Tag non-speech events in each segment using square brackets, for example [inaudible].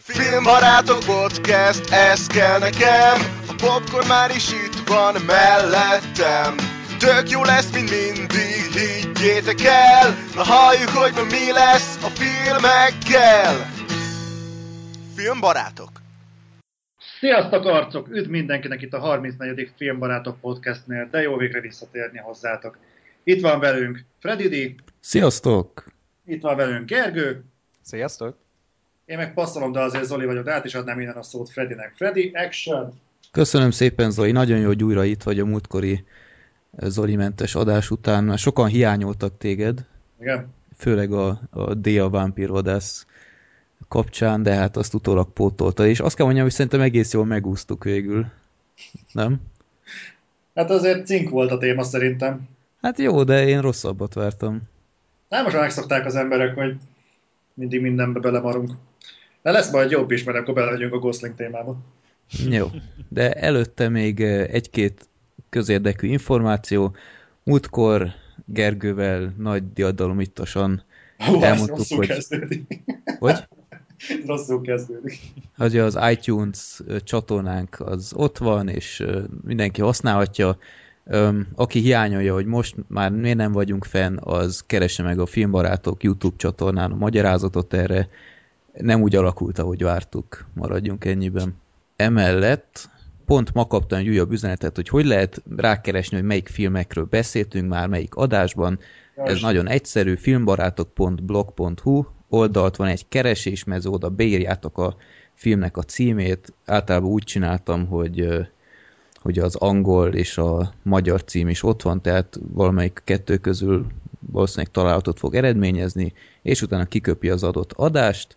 Filmbarátok podcast, ez kell nekem A popcorn már is itt van mellettem Tök jó lesz, mint mindig, higgyétek el Na halljuk, hogy ma mi lesz a filmekkel Filmbarátok Sziasztok arcok! Üdv mindenkinek itt a 34. Filmbarátok podcastnél, de jó végre visszatérni hozzátok. Itt van velünk Freddy D, Sziasztok! itt van velünk Gergő, Sziasztok! Én meg passzolom, de azért Zoli vagyok, de át is adnám innen a szót Freddynek. Freddy, action! Köszönöm szépen, Zoli. Nagyon jó, hogy újra itt vagy a múltkori Zoli mentes adás után. Már Sokan hiányoltak téged, Igen? főleg a, a Dia Vampir vadász kapcsán, de hát azt utólag pótolta. És azt kell mondjam, hogy szerintem egész jól megúsztuk végül. Nem? Hát azért cink volt a téma szerintem. Hát jó, de én rosszabbat vártam. Nem, most már megszokták az emberek, hogy mindig mindenbe belemarunk. De lesz majd jobb is, mert akkor belegyünk a Gosling témába. Jó, de előtte még egy-két közérdekű információ. Múltkor Gergővel nagy diadalomitosan Hú, elmondtuk, rosszul hogy... kezdődik. Hogy? [laughs] rosszul kezdődik. hogy az iTunes csatornánk az ott van, és mindenki használhatja. Öm, Aki hiányolja, hogy most már miért nem vagyunk fenn, az keresse meg a Filmbarátok YouTube csatornán a magyarázatot erre. Nem úgy alakult, ahogy vártuk. Maradjunk ennyiben. Emellett pont ma kaptam egy újabb üzenetet, hogy hogy lehet rákeresni, hogy melyik filmekről beszéltünk már, melyik adásban. Ez Jaj. nagyon egyszerű, filmbarátok.blog.hu oldalt van egy keresésmező, oda beírjátok a filmnek a címét. Általában úgy csináltam, hogy, hogy az angol és a magyar cím is ott van, tehát valamelyik kettő közül valószínűleg találatot fog eredményezni, és utána kiköpi az adott adást,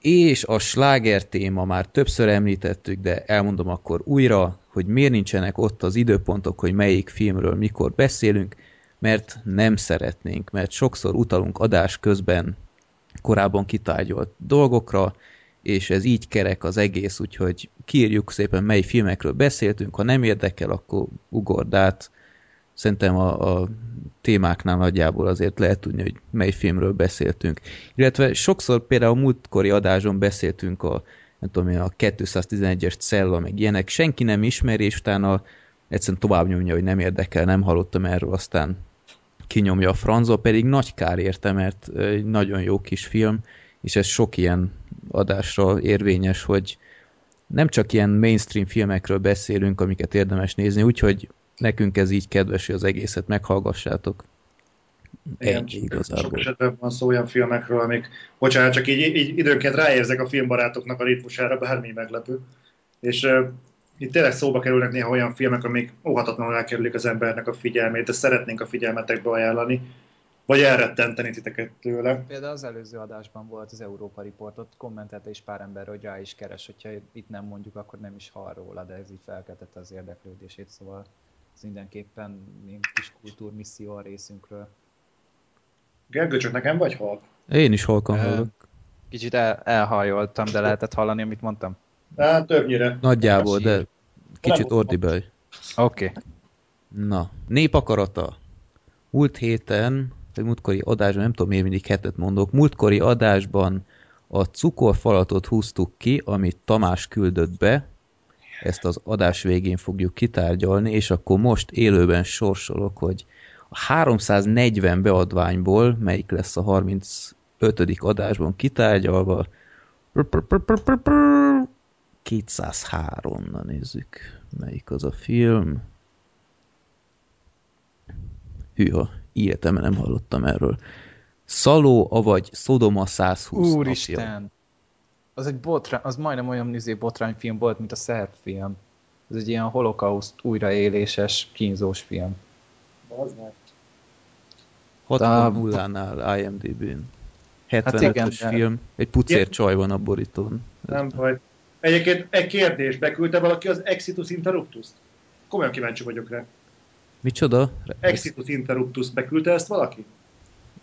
és a sláger téma már többször említettük, de elmondom akkor újra, hogy miért nincsenek ott az időpontok, hogy melyik filmről mikor beszélünk, mert nem szeretnénk, mert sokszor utalunk adás közben korábban kitárgyalt dolgokra, és ez így kerek az egész, úgyhogy kiírjuk szépen, mely filmekről beszéltünk, ha nem érdekel, akkor ugord át. Szerintem a, a témáknál nagyjából azért lehet tudni, hogy mely filmről beszéltünk. Illetve sokszor például a múltkori adáson beszéltünk a, nem tudom én, a 211-es cella, meg ilyenek, senki nem ismeri, és utána egyszerűen tovább nyomja, hogy nem érdekel, nem hallottam erről, aztán kinyomja a franzó, pedig nagy kár érte, mert egy nagyon jó kis film, és ez sok ilyen adásra érvényes, hogy nem csak ilyen mainstream filmekről beszélünk, amiket érdemes nézni, úgyhogy nekünk ez így kedves, hogy az egészet meghallgassátok. Ennyi Sok igazából. esetben van szó olyan filmekről, amik, bocsánat, csak így, így időnként ráérzek a filmbarátoknak a ritmusára, bármi meglepő. És uh, itt tényleg szóba kerülnek néha olyan filmek, amik óhatatlanul elkerülik az embernek a figyelmét, de szeretnénk a figyelmetekbe ajánlani, vagy elrettenteni titeket tőle. Például az előző adásban volt az Európa Report, ott kommentelte is pár ember, hogy rá is keres, hogyha itt nem mondjuk, akkor nem is hall róla, de ez így felkeltette az érdeklődését, szóval ez mindenképpen ilyen kis kultúrmisszió a részünkről. Gergő, csak nekem vagy halk? Én is halkan hallok. Kicsit el, elhajoltam, de lehetett hallani, amit mondtam? Hát többnyire. Nagyjából, de kicsit ordibelj. Oké. Okay. Na, népakarata. Múlt héten, vagy múltkori adásban, nem tudom miért mindig hetet mondok, múltkori adásban a cukorfalatot húztuk ki, amit Tamás küldött be, ezt az adás végén fogjuk kitárgyalni, és akkor most élőben sorsolok, hogy a 340 beadványból, melyik lesz a 35. adásban kitárgyalva, 203, na nézzük, melyik az a film. Hűha, életemben nem hallottam erről. Szaló, avagy Szodoma 120 napja. Úristen! Az egy botrány, az majdnem olyan izé botrányfilm volt, mint a szerb film. Ez egy ilyen holokauszt újraéléses, kínzós film. Az meg. 60 IMDb-n. 75-ös Hát igen, film. Egy pucér Igen. csaj van a borítón. Nem baj. Egyébként egy kérdés, beküldte valaki az Exitus Interruptus-t? Komolyan kíváncsi vagyok rá. Micsoda? Exitus Interruptus beküldte ezt valaki?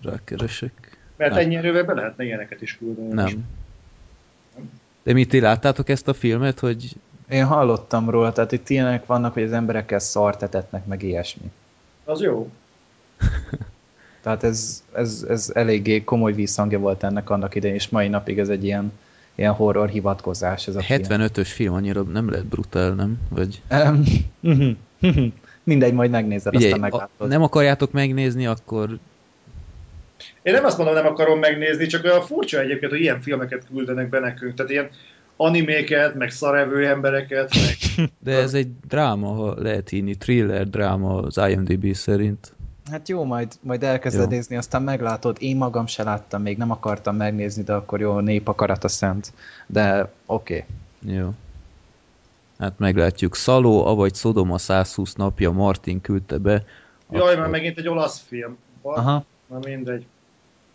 Rákeresek. Mert Nem. ennyi erővel be lehetne ilyeneket is küldeni. Nem. De mit ti láttátok ezt a filmet, hogy Én hallottam róla, tehát itt ilyenek vannak, hogy az emberekkel szart etetnek, meg ilyesmi. Az jó. [laughs] Tehát ez, ez, ez eléggé komoly vízhangja volt ennek annak idején, és mai napig ez egy ilyen ilyen horror hivatkozás ez a film. 75-ös film annyira nem lehet brutál, nem? Vagy... [laughs] Mhm. Mindegy, majd megnézed, Ugye, aztán a, meglátod. nem akarjátok megnézni, akkor Én nem azt mondom, nem akarom megnézni, csak olyan furcsa egyébként, hogy ilyen filmeket küldenek be nekünk. Tehát ilyen animéket, meg szarevő embereket, meg... de ez egy dráma, ha lehet hinni, thriller dráma az IMDb szerint. Hát jó, majd, majd elkezded Jó. nézni, aztán meglátod. Én magam se láttam, még nem akartam megnézni, de akkor jó, nép akarat a szent. De oké. Okay. Jó. Hát meglátjuk. Szaló, avagy Szodoma 120 napja Martin küldte be. Jaj, Akkor- már megint egy olasz film. Aha. Na mindegy.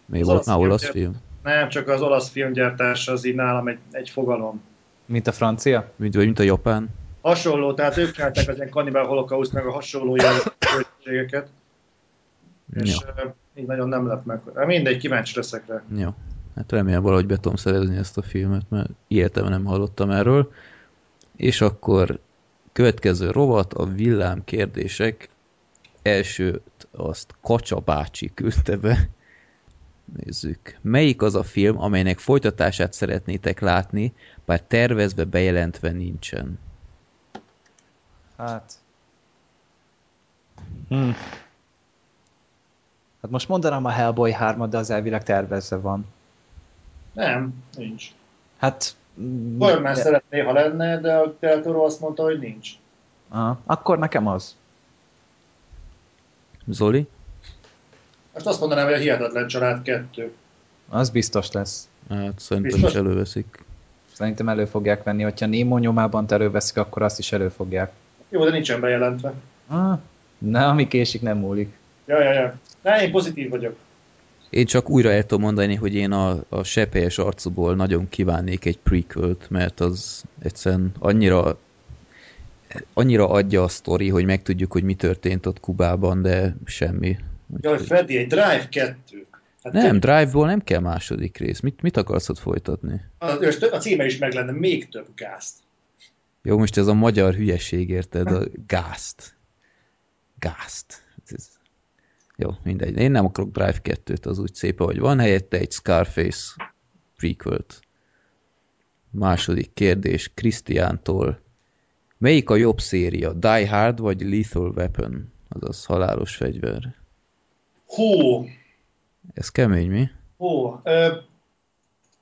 Mi az volt olasz már olasz film. film? Nem, csak az olasz filmgyártás az így nálam egy, egy fogalom. Mint a francia? Mint, vagy mint a japán? Hasonló, tehát ők csinálták az ilyen kannibál holokauszt, meg a hasonló jelentőségeket, és így nagyon nem lett meg. Hát Mindegy, kíváncsi leszek rá. Jó. Hát remélem valahogy be tudom szerezni ezt a filmet, mert életemben nem hallottam erről. És akkor következő rovat, a villám kérdések. Elsőt azt Kacsa bácsi küldte be. Nézzük. Melyik az a film, amelynek folytatását szeretnétek látni, bár tervezve bejelentve nincsen? Hát... Hm. Hát most mondanám a Hellboy 3 de az elvileg tervezve van. Nem, nincs. Hát... Birdman de- szeretné, ha lenne, de a Del azt mondta, hogy nincs. Aha, akkor nekem az. Zoli? Most azt mondanám, hogy a Hihetetlen Család 2. Az biztos lesz. Hát szerintem Biztos? is előveszik. Szerintem elő fogják venni, hogyha Nemo nyomában előveszik, akkor azt is elő fogják. Jó, de nincsen bejelentve. Ah, ne, ami késik, nem múlik. Ja, ja, ja. Ne, én pozitív vagyok. Én csak újra el tudom mondani, hogy én a, a sepelyes arcúból nagyon kívánnék egy prequelt, mert az egyszerűen annyira annyira adja a sztori, hogy megtudjuk, hogy mi történt ott Kubában, de semmi. Jaj, Freddy, egy Drive 2. Hát Nem, Drive-ból nem kell második rész. Mit, mit akarsz ott folytatni? A, a címe is meg lenne, még több gázt. Jó, most ez a magyar hülyeség, érted? A gázt. Gázt. Jó, mindegy. Én nem akarok Drive 2-t, az úgy szép, ahogy van. Helyette egy Scarface prequelt. Második kérdés Krisztiántól. Melyik a jobb széria? Die Hard vagy Lethal Weapon? Azaz halálos fegyver. Hó, Ez kemény, mi? hó. Ö,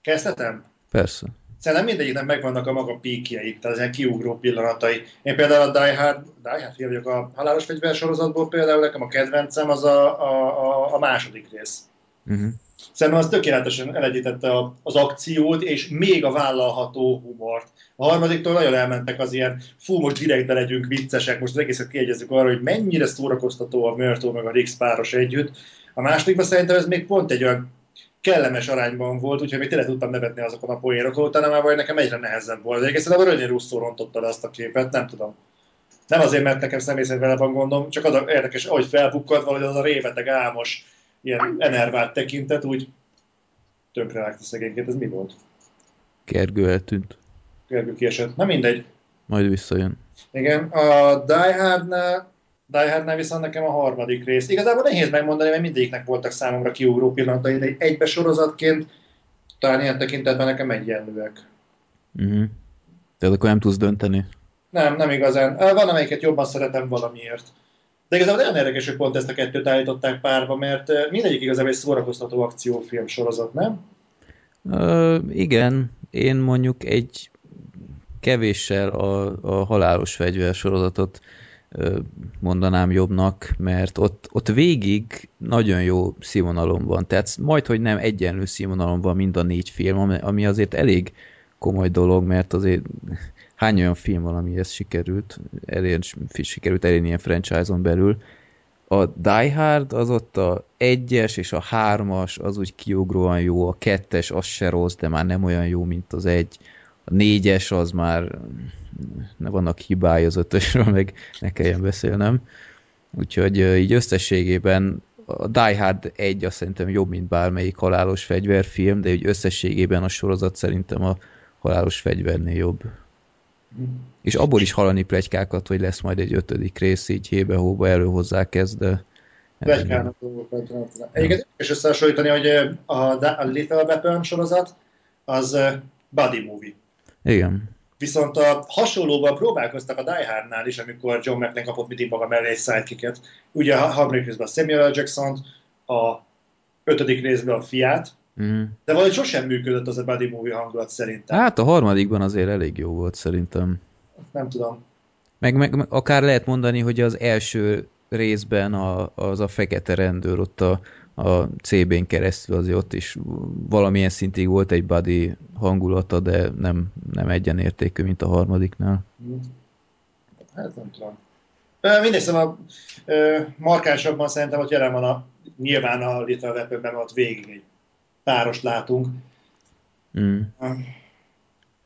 kezdhetem? Persze. Szerintem mindegyiknek megvannak a maga píkjeik, tehát az kiugró pillanatai. Én például a Die Hard, Die Hard film vagyok a halálos fegyver sorozatból például, nekem a kedvencem az a, a, a, a második rész. Uh-huh. Szerintem az tökéletesen elegyítette az akciót, és még a vállalható humort. A harmadiktól nagyon elmentek az ilyen, fú, most direktbe legyünk viccesek, most az egészet kiegyezzük arra, hogy mennyire szórakoztató a Mörtó meg a Rix páros együtt. A másodikban szerintem ez még pont egy olyan kellemes arányban volt, úgyhogy még tényleg tudtam nevetni azokon a poénokon, utána már vagy nekem egyre nehezebb volt. De egészen a Rönyi Russo rontotta le azt a képet, nem tudom. Nem azért, mert nekem személy szerint vele van gondom, csak az a érdekes, ahogy felbukkad valahogy az a réveteg álmos, ilyen enervált tekintet, úgy tönkre vágta szegényként. Ez mi volt? Gergő eltűnt. Gergő kiesett. Na mindegy. Majd visszajön. Igen, a Die Hardnál, Die Hardnál viszont nekem a harmadik rész. Igazából nehéz megmondani, mert mindegyiknek voltak számomra kiugró pillanatai, de egybe sorozatként talán ilyen tekintetben nekem egyenlőek. Uh-huh. Tehát akkor nem tudsz dönteni. Nem, nem igazán. Van, amelyiket jobban szeretem valamiért. De igazából nagyon érdekes, hogy pont ezt a kettőt állították párba, mert mindegyik igazából egy szórakoztató akciófilm sorozat, nem? Uh, igen, én mondjuk egy kevéssel a, a halálos fegyver sorozatot ö, mondanám jobbnak, mert ott, ott végig nagyon jó színvonalon van. Tehát majd, hogy nem egyenlő színvonalon van mind a négy film, ami- ami azért elég komoly dolog, mert azért hány olyan film van, amihez sikerült, elér, sikerült elérni ilyen franchise-on belül. A Die Hard az ott a egyes és a hármas, az úgy kiugróan jó, a kettes az se rossz, de már nem olyan jó, mint az egy. A négyes az már vannak hibái az ötösről, meg ne kelljen beszélnem. Úgyhogy így összességében a Die Hard 1 azt szerintem jobb, mint bármelyik halálos fegyverfilm, de úgy összességében a sorozat szerintem a halálos fegyvernél jobb. És abból is hallani plegykákat, hogy lesz majd egy ötödik rész, így hébe-hóba előhozzák ezt, de... Plegykának dolgokat. Egyébként érdekes összehasonlítani, hogy a, Little Weapon sorozat, az buddy movie. Igen. Viszont a hasonlóval próbálkoztak a Die Hardnál is, amikor John McClane kapott mindig maga mellé egy sidekicket. Ugye a harmadik részben a Samuel L. jackson a ötödik részben a fiát, Mm. de valahogy sosem működött az a buddy movie hangulat szerintem. Hát a harmadikban azért elég jó volt szerintem. Nem tudom. Meg, meg, meg akár lehet mondani, hogy az első részben a, az a fekete rendőr ott a, a CB-n keresztül azért ott is valamilyen szintig volt egy buddy hangulata, de nem, nem egyenértékű, mint a harmadiknál. Hát nem tudom. Mindegy, szóval ö, markánsabban szerintem ott jelen van a, nyilván a Little Weaponben ott végig egy párost látunk. Mm.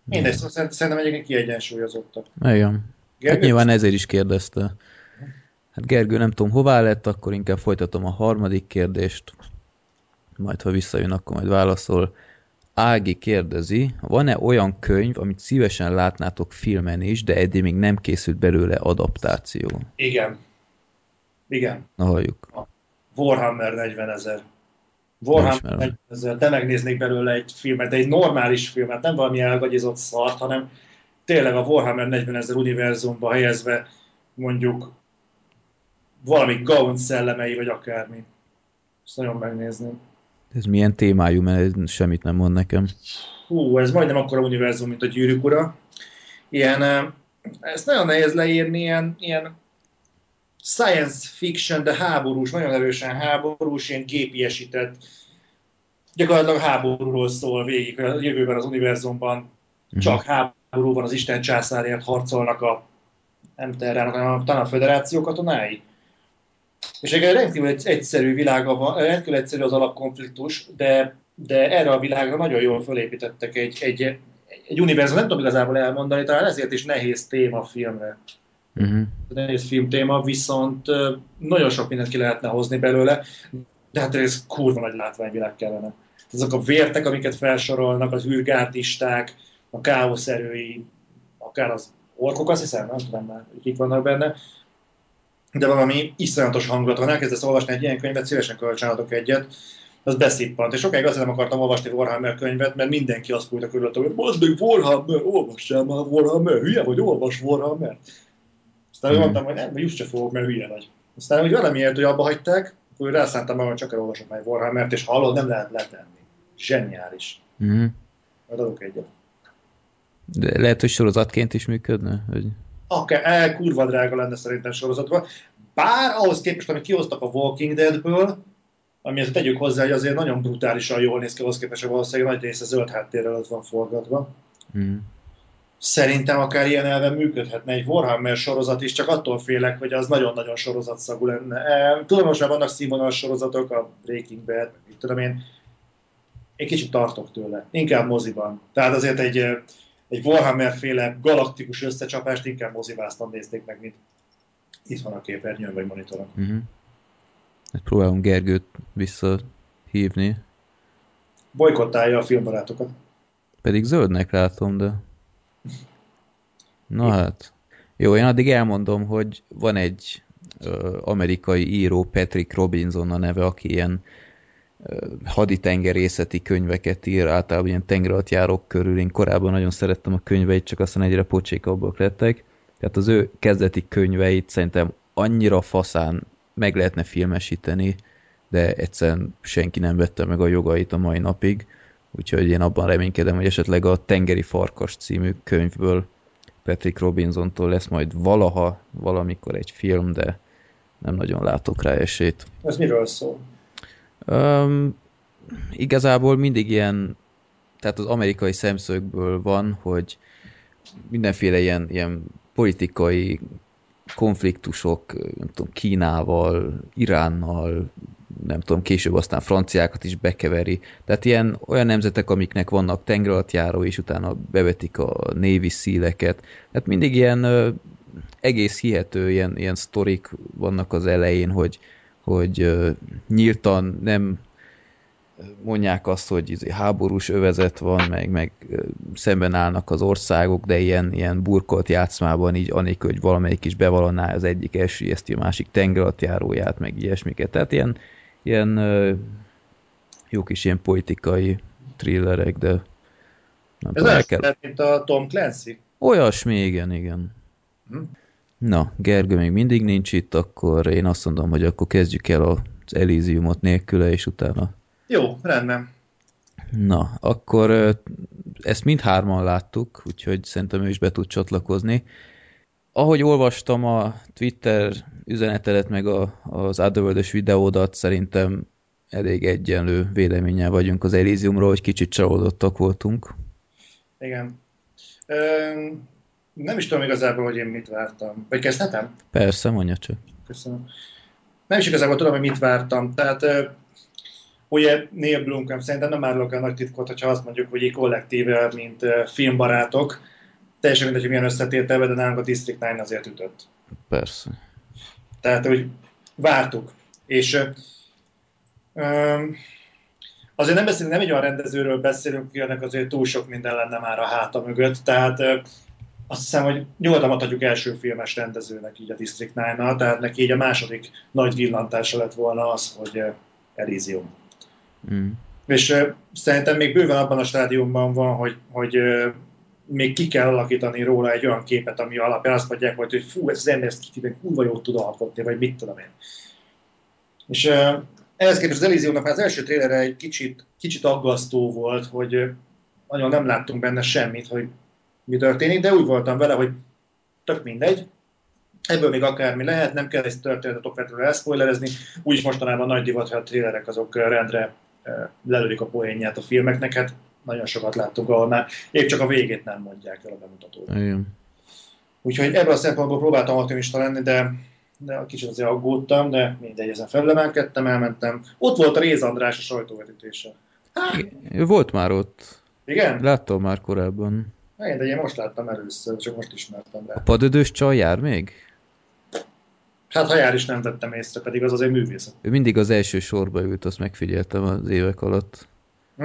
Mindegy, szóval szerint- szerintem egyébként kiegyensúlyozottak. Igen. Hát Gergő? nyilván ezért is kérdezte. Hát Gergő, nem tudom hová lett, akkor inkább folytatom a harmadik kérdést. Majd ha visszajön, akkor majd válaszol. Ági kérdezi, van-e olyan könyv, amit szívesen látnátok filmen is, de eddig még nem készült belőle adaptáció? Igen. Igen. Na halljuk. Warhammer 40 ezer. Warhammer ismerem. 40 ezer, de megnéznék belőle egy filmet, de egy normális filmet, nem valami elgagyizott szart, hanem tényleg a Warhammer 40 ezer univerzumba helyezve mondjuk valami Gaunt szellemei, vagy akármi. Ezt nagyon megnézném. Ez milyen témájú, mert ez semmit nem mond nekem. Hú, ez majdnem akkora univerzum, mint a Gyűrűk Ura. Ilyen, eh, ezt nagyon nehéz leírni, ilyen, ilyen science fiction, de háborús, nagyon erősen háborús, ilyen gépiesített, gyakorlatilag háborúról szól végig a jövőben az univerzumban, csak háború van, az Isten császárért harcolnak a nem terrának, hanem talán a föderáció katonái. És egy rendkívül egy- egyszerű világa van, rendkívül egyszerű az alapkonfliktus, de, de erre a világra nagyon jól fölépítettek egy, egy, egy univerzum, nem tudom igazából elmondani, talán ezért is nehéz téma filmre. Uh-huh. Nehéz film téma, viszont nagyon sok mindent ki lehetne hozni belőle, de hát ez kurva nagy látványvilág kellene. Azok a vértek, amiket felsorolnak, az űrgárdisták, a káosz erői, akár az orkok, azt hiszem, nem tudom már, kik vannak benne, de valami iszonyatos hangulat van. Elkezdesz olvasni egy ilyen könyvet, szívesen kölcsönadok egyet, az beszippant. És sokáig azért nem akartam olvasni Warhammer könyvet, mert mindenki azt fújta körülöttem, hogy most még Warhammer, olvassál már Warhammer, hülye vagy, olvas Warhammer. Aztán Mhm. mondtam, hogy nem, just se fogok, mert hülye vagy. Aztán, hogy valamiért, hogy abba hagyták, akkor rászántam magam, hogy csak elolvasok már Warhammert, és hallod, nem lehet letenni. Zseniális. Majd adok egyet. De lehet, hogy sorozatként is működne? Hogy... Akár, el, kurva drága lenne szerintem sorozatban. Bár ahhoz képest, amit kihoztak a Walking Deadből, ami ezt tegyük hozzá, hogy azért nagyon brutálisan jól néz ki, ahhoz képest, hogy valószínűleg nagy része zöld háttérrel ott van forgatva. Uh-huh. Szerintem akár ilyen elven működhetne egy Warhammer sorozat is, csak attól félek, hogy az nagyon-nagyon sorozatszagú lenne. E, Tudom, most már vannak színvonalas sorozatok, a Breaking Bad, mit tudom én, én kicsit tartok tőle. Inkább moziban. Tehát azért egy, eh, egy Warhammer féle galaktikus összecsapást inkább moziváztan nézték meg, mint itt van a képernyőn vagy monitoron. Uh-huh. Hát próbálom Gergőt visszahívni. Bolykottálja a filmbarátokat. Pedig zöldnek látom, de... Na hát. Jó, én addig elmondom, hogy van egy ö, amerikai író, Patrick Robinson a neve, aki ilyen haditengerészeti könyveket ír, általában ilyen tengeralattjárók körül. Én korábban nagyon szerettem a könyveit, csak aztán egyre pocsékabbak lettek. Tehát az ő kezdeti könyveit szerintem annyira faszán meg lehetne filmesíteni, de egyszerűen senki nem vette meg a jogait a mai napig. Úgyhogy én abban reménykedem, hogy esetleg a Tengeri Farkas című könyvből Patrick Robinsontól lesz majd valaha, valamikor egy film, de nem nagyon látok rá esélyt. Ez miről szól? Um, igazából mindig ilyen, tehát az amerikai szemszögből van, hogy mindenféle ilyen, ilyen politikai konfliktusok, nem tudom, Kínával, Iránnal, nem tudom, később aztán franciákat is bekeveri. Tehát ilyen olyan nemzetek, amiknek vannak tengeralattjáró, és utána bevetik a Navy szíleket. Tehát mindig ilyen ö, egész hihető ilyen, ilyen sztorik vannak az elején, hogy, hogy nyíltan nem mondják azt, hogy izé háborús övezet van, meg, meg szemben állnak az országok, de ilyen, ilyen burkolt játszmában így anélkül, hogy valamelyik is bevallaná az egyik esülyezti a másik tengeralattjáróját, meg ilyesmiket. Tehát ilyen, ilyen jó kis ilyen politikai thrillerek, de Nem Ez tudom, olyan kell... mint a Tom Clancy. Olyasmi, igen, igen. Hm? Na, Gergő még mindig nincs itt, akkor én azt mondom, hogy akkor kezdjük el az Elysiumot nélküle, és utána... Jó, rendben. Na, akkor ezt mindhárman láttuk, úgyhogy szerintem ő is be tud csatlakozni. Ahogy olvastam a Twitter üzenetedet, meg a, az otherworld videódat, szerintem elég egyenlő véleménnyel vagyunk az Elysiumról, hogy kicsit csalódottak voltunk. Igen. Nem is tudom igazából, hogy én mit vártam. Vagy kezdhetem? Persze, mondja csak. Köszönöm. Nem is igazából tudom, hogy mit vártam. Tehát ugye Neil Blomkamp szerintem nem árulok el nagy titkot, hogyha azt mondjuk, hogy egy kollektíve, mint filmbarátok, teljesen mindegy, hogy milyen összetételben, de nálunk a District 9 azért ütött. Persze. Tehát, hogy vártuk. És ö, azért nem beszélünk, nem egy olyan rendezőről beszélünk, akinek azért túl sok minden lenne már a háta mögött, tehát azt hiszem, hogy nyugodtan adhatjuk első filmes rendezőnek így a District 9-nal, tehát neki így a második nagy villantása lett volna az, hogy ö, Elysium. Mm. És ö, szerintem még bőven abban a stádiumban van, hogy, hogy ö, még ki kell alakítani róla egy olyan képet, ami alapján azt mondják, hogy, hogy fú, ez az ember ezt kurva jót tud alkotni, vagy mit tudom én. És ö, ehhez képest az Elysiumnak az első trélere egy kicsit, kicsit aggasztó volt, hogy nagyon nem láttunk benne semmit, hogy mi történik, de úgy voltam vele, hogy tök mindegy, ebből még akármi lehet, nem kell ezt történetet okvetlenül elszpoilerezni, úgyis mostanában nagy divat, hogy a trélerek azok rendre lelődik a poénját a filmeknek, hát nagyon sokat láttuk, ahol már épp csak a végét nem mondják el a bemutatóban. Igen. Úgyhogy ebből a szempontból próbáltam optimista lenni, de, de kicsit azért aggódtam, de mindegy, ezen felülemelkedtem, elmentem. Ott volt a Réz András a sajtóvetítése. Ő volt már ott. Igen? Láttam már korábban. Igen, de én most láttam először, csak most ismertem A be. padödős csaj jár még? Hát ha jár is nem vettem észre, pedig az azért művészet. Ő mindig az első sorba ült, azt megfigyeltem az évek alatt. Hm?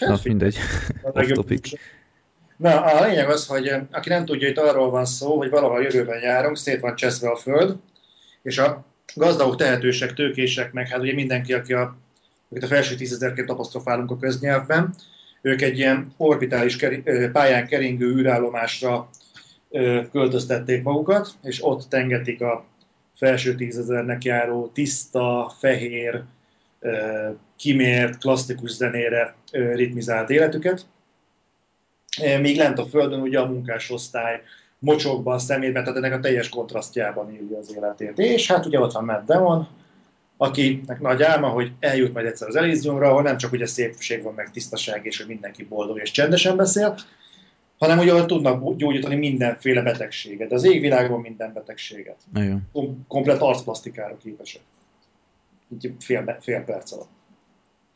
Na, Hát, mindegy. a Off topic. Na, a lényeg az, hogy eh, aki nem tudja, itt arról van szó, hogy valahol a jövőben járunk, szét van cseszve a Föld, és a gazdagok, tehetősek, tőkések, meg hát ugye mindenki, aki a, akit a felső tízezerként apostrofálunk a köznyelvben, ők egy ilyen orbitális keri, pályán keringő űrállomásra költöztették magukat, és ott tengetik a felső tízezernek járó tiszta, fehér, kimért, klasszikus zenére ritmizált életüket. Míg lent a Földön ugye a munkásosztály mocsokban, szemétben, tehát ennek a teljes kontrasztjában írja az életét. És hát ugye ott van Matt Damon, akinek nagy álma, hogy eljut majd egyszer az Elysiumra, ahol nem csak ugye szépség van, meg tisztaság, és hogy mindenki boldog és csendesen beszél, hanem ugye ahol tudnak gyógyítani mindenféle betegséget, az égvilágon minden betegséget. Nagyon. Kom- komplet arcplasztikára képesek. Így fél, fél perc alatt.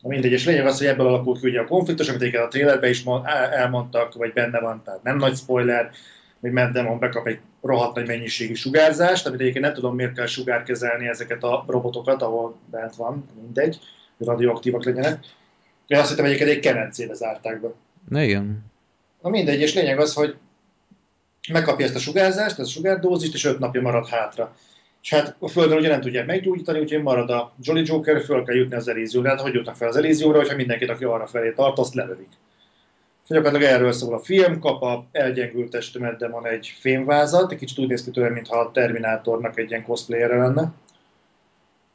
Na mindegy, és lényeg az, hogy ebből alakult ki ugye a konfliktus, amit a trailerben is mond, el- elmondtak, vagy benne van, tehát nem nagy spoiler, hogy Matt Damon bekap egy rohadt nagy mennyiségű sugárzást, amit egyébként nem tudom, miért kell sugárkezelni ezeket a robotokat, ahol bent van, mindegy, hogy radioaktívak legyenek. Én azt hittem, egyébként egy kemencébe zárták be. Na igen. Na mindegy, és lényeg az, hogy megkapja ezt a sugárzást, ezt a sugárdózist, és öt napja marad hátra. És hát a Földön ugye nem tudják meggyógyítani, úgyhogy marad a Jolly Joker, föl kell jutni az Elysiumra. Hát hogy jutnak fel az Elysiumra, hogyha mindenkit, aki arra felé tart, azt lelövik. Gyakorlatilag erről szól a film, kap a elgyengült testümet, de van egy fémvázat, egy kicsit úgy néz ki tőle, mintha a Terminátornak egy ilyen cosplayere lenne.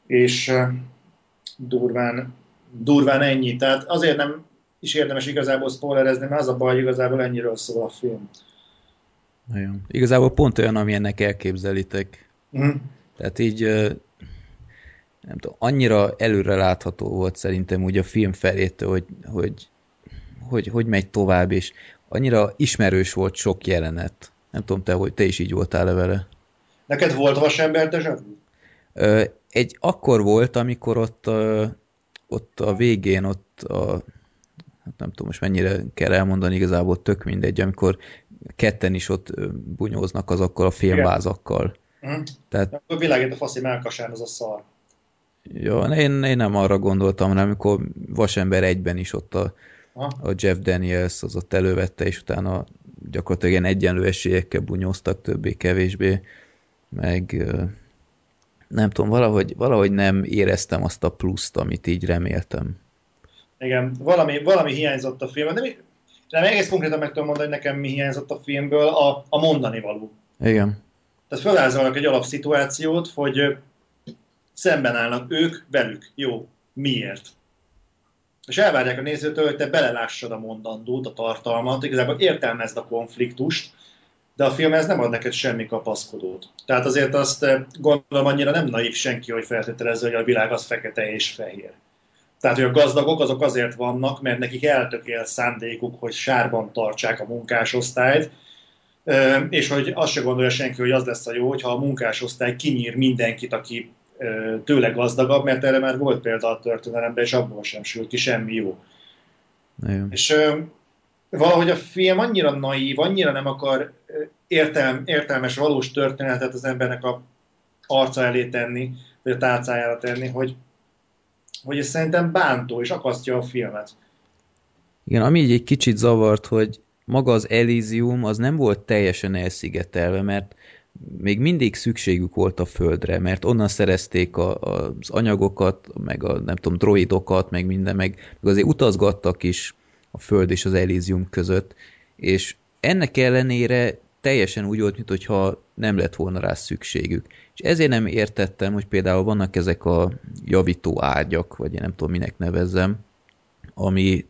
És durván, durván ennyi. Tehát azért nem is érdemes igazából spoilerezni, mert az a baj, igazából ennyiről szól a film. Nagyon. Igazából pont olyan, amilyennek elképzelitek. Mhm. Tehát így nem tudom, annyira előre látható volt szerintem úgy a film felétől, hogy, hogy, hogy, hogy megy tovább, és annyira ismerős volt sok jelenet. Nem tudom, te, hogy te is így voltál -e vele. Neked volt vasember de egy akkor volt, amikor ott, ott a végén, ott a, hát nem tudom most mennyire kell elmondani, igazából tök mindegy, amikor ketten is ott bunyóznak azokkal a filmvázakkal. Mhm. Tehát Akkor világít a faszi melkasán, az a szar. Jó, én, én nem arra gondoltam, hanem amikor Vasember egyben is ott a. a Jeff Daniels az ott elővette, és utána gyakorlatilag ilyen egyenlő esélyekkel bunyóztak többé-kevésbé, meg nem tudom, valahogy, valahogy nem éreztem azt a pluszt, amit így reméltem. Igen, valami, valami hiányzott a filmben. Nem, De egész konkrétan meg tudom mondani, hogy nekem mi hiányzott a filmből, a, a mondani való. Igen. Tehát felvázolnak egy alapszituációt, hogy szemben állnak ők velük. Jó, miért? És elvárják a nézőtől, hogy te belelássad a mondandót, a tartalmat, igazából értelmezd a konfliktust, de a film ez nem ad neked semmi kapaszkodót. Tehát azért azt eh, gondolom annyira nem naív senki, hogy feltételezze, hogy a világ az fekete és fehér. Tehát, hogy a gazdagok azok azért vannak, mert nekik eltökél szándékuk, hogy sárban tartsák a munkásosztályt, eh, és hogy azt se gondolja senki, hogy az lesz a jó, hogyha a munkásosztály kinyír mindenkit, aki tőle gazdagabb, mert erre már volt példa a történelemben, és abból sem sült ki semmi jó. Igen. És ö, valahogy a film annyira naív, annyira nem akar értelm, értelmes, valós történetet az embernek a arca elé tenni, vagy a tálcájára tenni, hogy, hogy ez szerintem bántó, és akasztja a filmet. Igen, ami így egy kicsit zavart, hogy maga az Elysium az nem volt teljesen elszigetelve, mert még mindig szükségük volt a földre, mert onnan szerezték a, a, az anyagokat, meg a nem tudom, droidokat, meg minden, meg, meg azért utazgattak is a föld és az Elysium között, és ennek ellenére teljesen úgy volt, mintha nem lett volna rá szükségük. És ezért nem értettem, hogy például vannak ezek a javító ágyak, vagy én nem tudom, minek nevezzem, ami,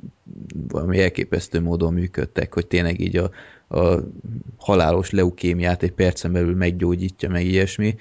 ami elképesztő módon működtek, hogy tényleg így a, a halálos leukémiát egy percen belül meggyógyítja, meg ilyesmi,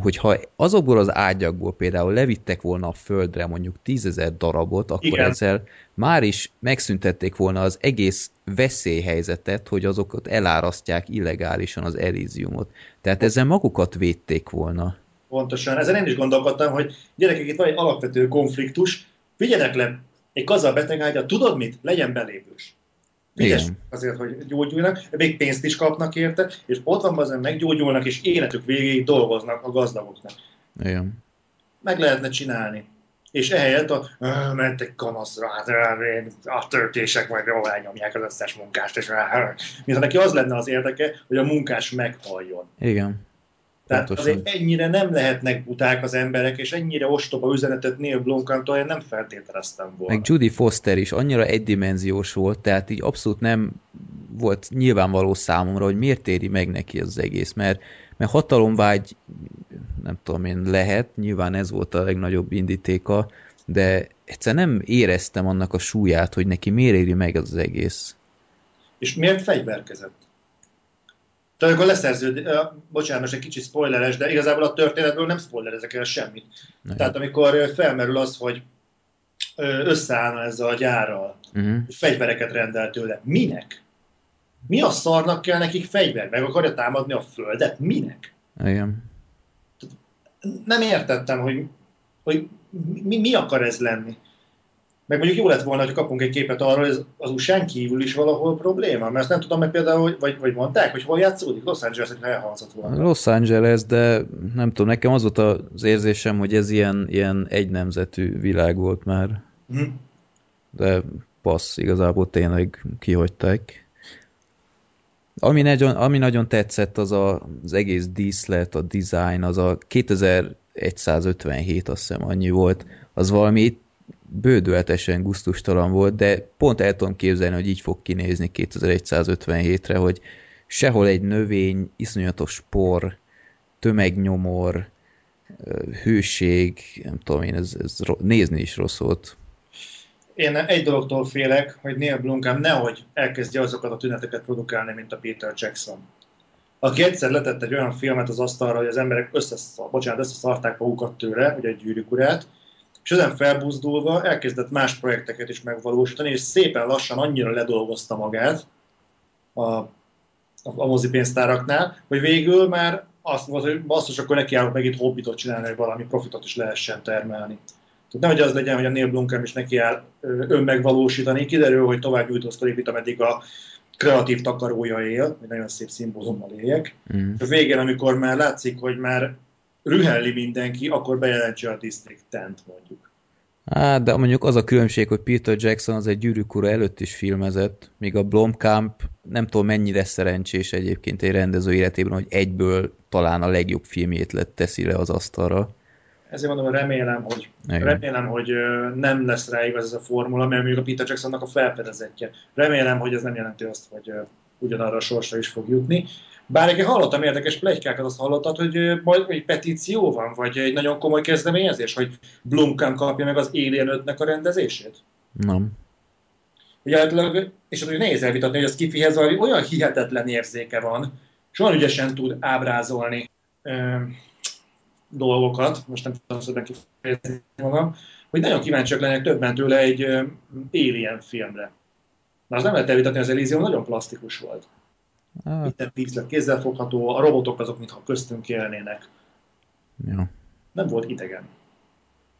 hogyha azokból az ágyakból például levittek volna a földre mondjuk tízezer darabot, akkor Igen. ezzel már is megszüntették volna az egész veszélyhelyzetet, hogy azokat elárasztják illegálisan az Elysiumot. Tehát ezzel magukat védték volna. Pontosan. Ezen én is gondolkodtam, hogy gyerekek, itt van egy alapvető konfliktus, vigyenek le egy gazdag betegágyat, tudod mit? Legyen belépős. Igen. azért, hogy gyógyuljanak, még pénzt is kapnak érte, és ott van azon meggyógyulnak, és életük végéig dolgoznak a gazdagoknak. Igen. Meg lehetne csinálni. És ehelyett a "Ö, mentek kamaszra, ö, a törtések majd jól elnyomják az összes munkást, és mint neki az lenne az érdeke, hogy a munkás meghaljon. Igen. Tehát Pontosan. azért ennyire nem lehetnek buták az emberek, és ennyire ostoba üzenetet Neil Blomkamp-tól én nem feltételeztem volna. Meg Judy Foster is annyira egydimenziós volt, tehát így abszolút nem volt nyilvánvaló számomra, hogy miért éri meg neki az egész, mert, mert hatalomvágy, nem tudom én, lehet, nyilván ez volt a legnagyobb indítéka, de egyszer nem éreztem annak a súlyát, hogy neki miért éri meg az egész. És miért fegyverkezett? Tehát akkor leszerződ, bocsánat, most egy kicsit spoileres, de igazából a történetből nem spoilerezek el semmit. Nem. Tehát amikor felmerül az, hogy összeállna ezzel a gyárral, Uh-huh. fegyvereket rendel tőle. Minek? Mi a szarnak kell nekik fegyver? Meg akarja támadni a földet? Minek? Igen. nem értettem, hogy, hogy mi, mi akar ez lenni. Meg mondjuk jó lett volna, hogy kapunk egy képet arról, hogy az usa kívül is valahol probléma, mert nem tudom meg például, vagy, vagy mondták, hogy hol játszódik, Los Angeles, hogy elhangzott volna. Los Angeles, de nem tudom, nekem az volt az érzésem, hogy ez ilyen, ilyen egy nemzetű világ volt már, Hm. de passz, igazából tényleg kihagyták. Ami nagyon, ami nagyon tetszett, az a, az egész díszlet, a design, az a 2157, azt hiszem annyi volt, az valami bődöletesen gusztustalan volt, de pont el tudom képzelni, hogy így fog kinézni 2157-re, hogy sehol egy növény, iszonyatos por, tömegnyomor, hőség, nem tudom én, ez, ez nézni is rossz volt. Én egy dologtól félek, hogy Neil Blomkamp nehogy elkezdje azokat a tüneteket produkálni, mint a Peter Jackson. Aki egyszer letett egy olyan filmet az asztalra, hogy az emberek összeszar, bocsánat, összeszarták magukat tőle, ugye egy gyűrűk urát, és ezen felbuzdulva elkezdett más projekteket is megvalósítani, és szépen lassan annyira ledolgozta magát a, a, a mozipénztáraknál, hogy végül már azt mondta, hogy basszus, akkor nekiállok meg itt hobbitot csinálni, hogy valami profitot is lehessen termelni. Tehát nehogy az legyen, hogy a Neil Blomkamp is neki áll ö, önmegvalósítani, kiderül, hogy tovább nyújtó sztoripit, ameddig a kreatív takarója él, hogy nagyon szép szimbólummal éljek. Mm. A végén, amikor már látszik, hogy már rühelli mindenki, akkor bejelentse a District Tent mondjuk. Hát, de mondjuk az a különbség, hogy Peter Jackson az egy gyűrűk ura előtt is filmezett, míg a Blomkamp nem tudom mennyire szerencsés egyébként egy rendező életében, hogy egyből talán a legjobb filmjét lett teszi le az asztalra. ezért mondom, remélem, hogy, Igen. remélem, hogy nem lesz rá igaz ez a formula, mert mondjuk a Peter Jacksonnak a felfedezetje. Remélem, hogy ez nem jelenti azt, hogy ugyanarra a sorsra is fog jutni. Bár én hallottam érdekes plegykákat, azt hallottad, hogy majd egy petíció van, vagy egy nagyon komoly kezdeményezés, hogy Blumkamp kapja meg az Alien 5-nek a rendezését? Nem. Ugye általában, és az hogy nehéz elvitatni, hogy a Skifihez valami olyan hihetetlen érzéke van, és olyan ügyesen tud ábrázolni ö, dolgokat, most nem tudom szépen kifejezni magam, hogy nagyon kíváncsiak lennek többen tőle egy ö, Alien filmre. Na, az nem lehet elvitatni, az Elysium nagyon plastikus volt. Hát, Minden pixel kézzelfogható, a robotok azok, mintha köztünk élnének. jó. Nem volt idegen.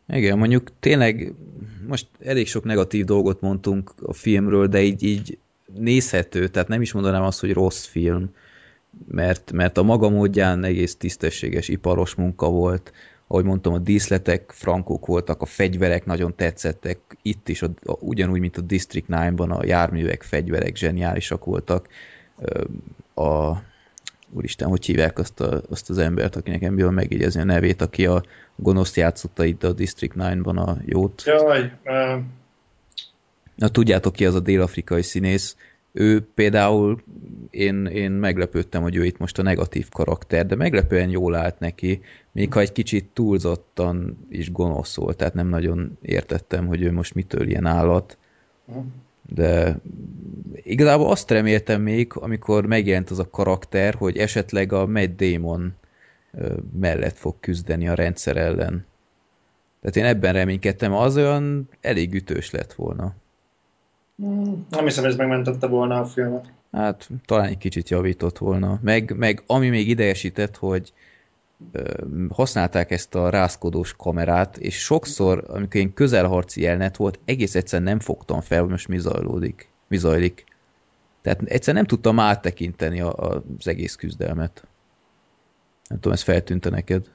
Igen, mondjuk tényleg most elég sok negatív dolgot mondtunk a filmről, de így, így nézhető, tehát nem is mondanám azt, hogy rossz film, mert, mert a maga módján egész tisztességes iparos munka volt. Ahogy mondtam, a díszletek frankók voltak, a fegyverek nagyon tetszettek, itt is, a, a, ugyanúgy, mint a District 9-ban a járművek, fegyverek zseniálisak voltak. A, úristen, hogy hívják azt, a, azt az embert, akinek nem bírom megjegyezni a nevét, aki a gonoszt játszotta itt a District 9-ban a jót. Jaj, ö, Na tudjátok ki az a dél-afrikai színész, ő például, én, én meglepődtem, hogy ő itt most a negatív karakter, de meglepően jól állt neki, még ha egy kicsit túlzottan is gonosz volt, tehát nem nagyon értettem, hogy ő most mitől ilyen állat. De igazából azt reméltem még, amikor megjelent az a karakter, hogy esetleg a Matt Damon mellett fog küzdeni a rendszer ellen. Tehát én ebben reménykedtem, az olyan elég ütős lett volna. nem hiszem, ez megmentette volna a filmet. Hát talán egy kicsit javított volna. Meg, meg ami még idegesített, hogy használták ezt a rázkodós kamerát, és sokszor, amikor én közelharci jelenet volt, egész egyszerűen nem fogtam fel, hogy most mi zajlódik, mi zajlik. Tehát egyszer nem tudtam áttekinteni a, a, az egész küzdelmet. Nem tudom, ez feltűnte neked.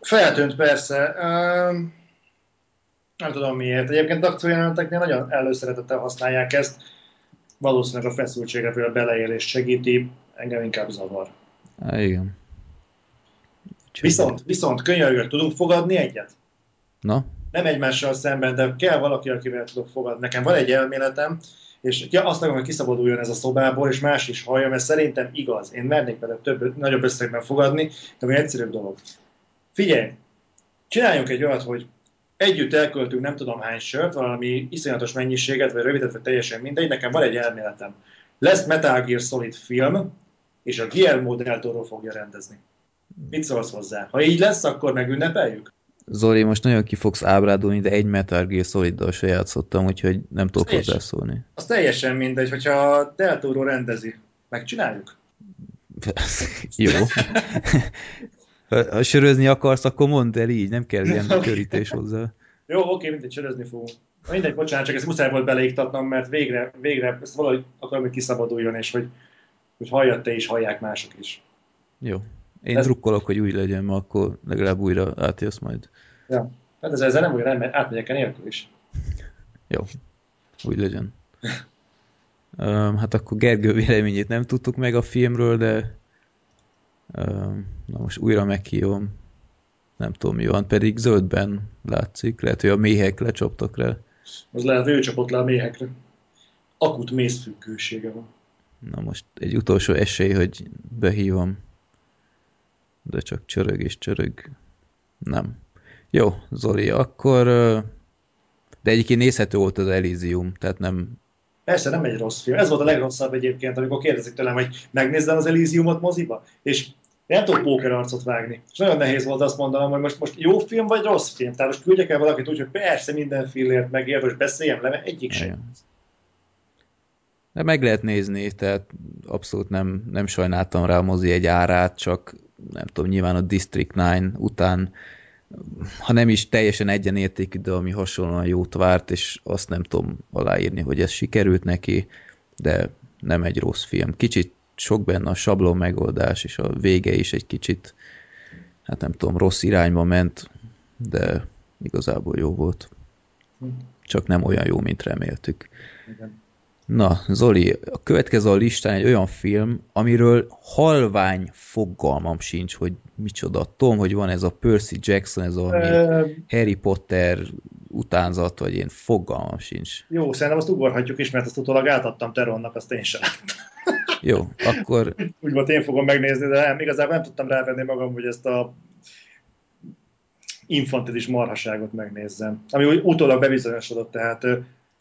Feltűnt persze. Um, nem tudom miért. Egyébként akciójeleneteknél nagyon előszeretettel használják ezt. Valószínűleg a a beleélést segíti. Engem inkább zavar. Há, igen. Viszont, viszont könyörgök, tudunk fogadni egyet? Na, Nem egymással szemben, de kell valaki, akivel tudok fogadni. Nekem van egy elméletem, és azt akarom, hogy kiszabaduljon ez a szobából, és más is hallja, mert szerintem igaz. Én mernék vele több, nagyobb összegben fogadni, de egy egyszerűbb dolog. Figyelj, csináljunk egy olyat, hogy együtt elköltünk nem tudom hány sört, valami iszonyatos mennyiséget, vagy rövidet, vagy teljesen mindegy, nekem van egy elméletem. Lesz Metal Gear Solid film, és a Guillermo del Toro fogja rendezni. Mit szólsz hozzá? Ha így lesz, akkor megünnepeljük? Zoli, most nagyon ki fogsz ábrádolni, de egy Metal Gear Solid-dal se játszottam, úgyhogy nem tudok És? hozzászólni. Az teljesen mindegy, hogyha Del Toro rendezi. Megcsináljuk? [laughs] Jó. [laughs] ha, sörözni akarsz, akkor mondd el így, nem kell ilyen [laughs] körítés hozzá. Jó, oké, mindegy, csörözni fogunk. Mindegy, bocsánat, csak ezt muszáj volt beleiktatnom, mert végre, végre ezt valahogy akarom, hogy kiszabaduljon, és hogy, hogy halljad te is, hallják mások is. Jó. Én Ez- drukkolok, hogy úgy legyen, mert akkor legalább újra átjössz majd. Ja. Hát ez, ezzel nem úgy nem, átmegyek el nélkül is. Jó. Úgy legyen. Um, hát akkor Gergő véleményét nem tudtuk meg a filmről, de um, na most újra meghívom. Nem tudom mi van, pedig zöldben látszik. Lehet, hogy a méhek lecsaptak rá. Az lehet, ő csapott le a méhekre. Akut mézfüggősége van. Na most egy utolsó esély, hogy behívom. De csak csörög és csörög. Nem. Jó, Zoli, akkor... De egyébként nézhető volt az Elysium, tehát nem... Persze nem egy rossz film. Ez volt a legrosszabb egyébként, amikor kérdezik tőlem, hogy megnézem az Elysiumot moziba, és nem tudok póker arcot vágni. És nagyon nehéz volt azt mondanom, hogy most, most jó film vagy rossz film. Tehát most küldjek el valakit úgy, hogy persze minden fillért megér, és beszéljem le, mert egyik sem. De meg lehet nézni, tehát abszolút nem, nem sajnáltam rá a mozi egy árát, csak nem tudom, nyilván a District 9 után, ha nem is teljesen egyenértékű, de ami hasonlóan jót várt, és azt nem tudom aláírni, hogy ez sikerült neki, de nem egy rossz film. Kicsit sok benne a sablon megoldás, és a vége is egy kicsit, hát nem tudom, rossz irányba ment, de igazából jó volt. Csak nem olyan jó, mint reméltük. Igen. Na, Zoli, a következő a listán egy olyan film, amiről halvány fogalmam sincs, hogy micsoda. Tudom, hogy van ez a Percy Jackson, ez a Ö, Harry Potter utánzat, vagy én fogalmam sincs. jó, szerintem azt ugorhatjuk is, mert azt utólag átadtam Teronnak, azt én sem. Jó, akkor [laughs] Úgy volt, én fogom megnézni, de nem, igazából nem tudtam rávenni magam, hogy ezt a infantilis marhaságot megnézzem. Ami úgy utólag bebizonyosodott, tehát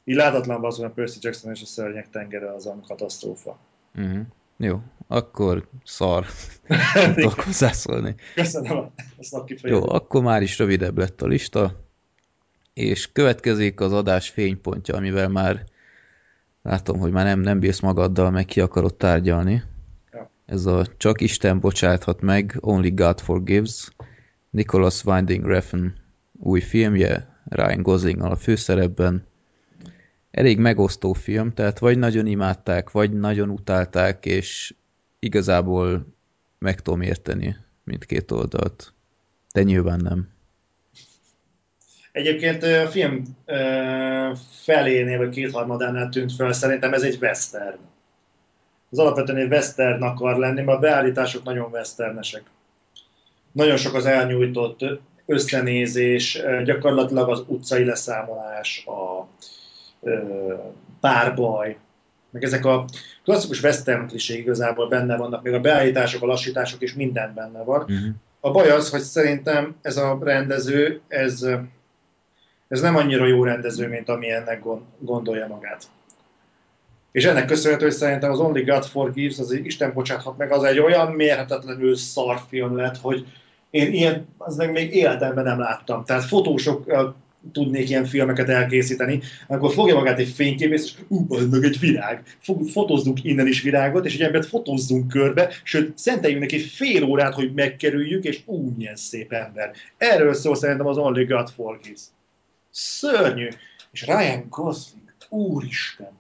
így látatlan azon a Percy Jackson és a szörnyek tengere az a katasztrófa. uh-huh. jó, akkor szar [laughs] tudok hozzászólni. Köszönöm a- a Jó, akkor már is rövidebb lett a lista, és következik az adás fénypontja, amivel már látom, hogy már nem, nem bírsz magaddal, meg ki akarod tárgyalni. Ja. Ez a Csak Isten bocsáthat meg, Only God Forgives, Nicholas Winding Refn új filmje, Ryan gosling a főszerepben. Elég megosztó film, tehát vagy nagyon imádták, vagy nagyon utálták, és igazából meg tudom érteni mindkét oldalt. De nyilván nem. Egyébként a film felénél, vagy kétharmadánál tűnt fel, szerintem ez egy western. Az alapvetően egy western akar lenni, mert a beállítások nagyon westernesek. Nagyon sok az elnyújtott összenézés, gyakorlatilag az utcai leszámolás, a párbaj, meg ezek a klasszikus western kliség igazából benne vannak, még a beállítások, a lassítások is minden benne van. Uh-huh. A baj az, hogy szerintem ez a rendező, ez, ez nem annyira jó rendező, mint ami ennek gon- gondolja magát. És ennek köszönhető, hogy szerintem az Only God Forgives, az Isten bocsáthat meg, az egy olyan mérhetetlenül szar film lett, hogy én ilyen, az még életemben nem láttam. Tehát fotósok tudnék ilyen filmeket elkészíteni, akkor fogja magát egy fénykép, és ú, az meg egy virág. Fog, fotózzunk innen is virágot, és egy embert fotózzunk körbe, sőt, szenteljünk neki fél órát, hogy megkerüljük, és ú, milyen szép ember. Erről szól szerintem az Only God Forgives. Szörnyű. És Ryan Gosling, úristen.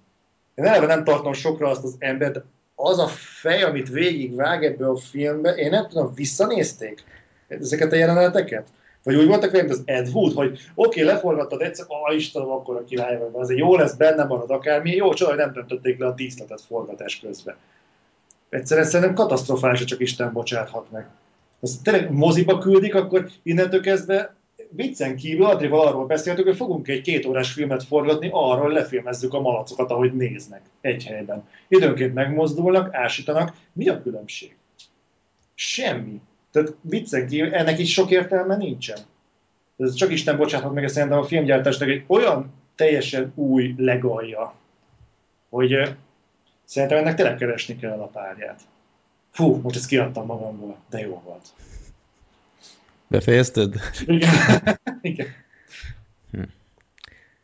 Én eleve nem tartom sokra azt az embert, az a fej, amit végigvág ebbe a filmbe, én nem tudom, visszanézték ezeket a jeleneteket? Vagy úgy voltak velem, az Ed Wood, hogy oké, okay, leforgattad egyszer, ah Istenem, akkor a király vagy, azért jó lesz, benne marad akármi, jó, csoda, hogy nem döntötték le a díszletet forgatás közben. Egyszerűen szerintem katasztrofális, csak Isten bocsáthat meg. Azt tényleg moziba küldik, akkor innentől kezdve viccen kívül Adrival arról beszéltük, hogy fogunk egy két órás filmet forgatni, arról lefilmezzük a malacokat, ahogy néznek egy helyben. Időnként megmozdulnak, ásítanak. Mi a különbség? Semmi. Tehát viccen kívül ennek is sok értelme nincsen. Ez csak Isten bocsáthat meg, szerintem a filmgyártásnak egy olyan teljesen új legalja, hogy szerintem ennek tényleg keresni kell a párját. Fú, most ezt kiadtam magamból, de jó volt. Befejezted? Igen. [laughs] Igen.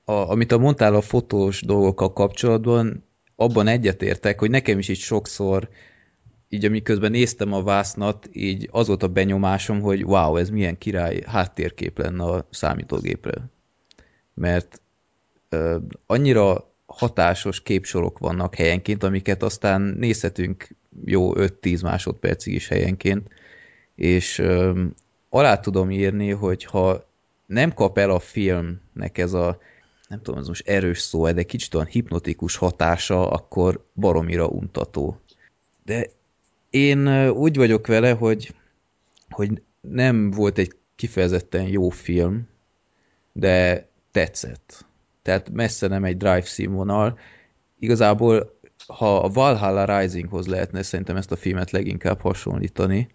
A, amit a mondtál a fotós dolgokkal kapcsolatban, abban egyetértek, hogy nekem is így sokszor, így amiközben néztem a vásznat, így az volt a benyomásom, hogy wow, ez milyen király háttérkép lenne a számítógépre. Mert ö, annyira hatásos képsorok vannak helyenként, amiket aztán nézhetünk jó 5-10 másodpercig is helyenként, és ö, alá tudom írni, hogy ha nem kap el a filmnek ez a nem tudom, ez most erős szó, de kicsit olyan hipnotikus hatása, akkor baromira untató. De én úgy vagyok vele, hogy, hogy nem volt egy kifejezetten jó film, de tetszett. Tehát messze nem egy drive színvonal. Igazából, ha a Valhalla Risinghoz lehetne szerintem ezt a filmet leginkább hasonlítani,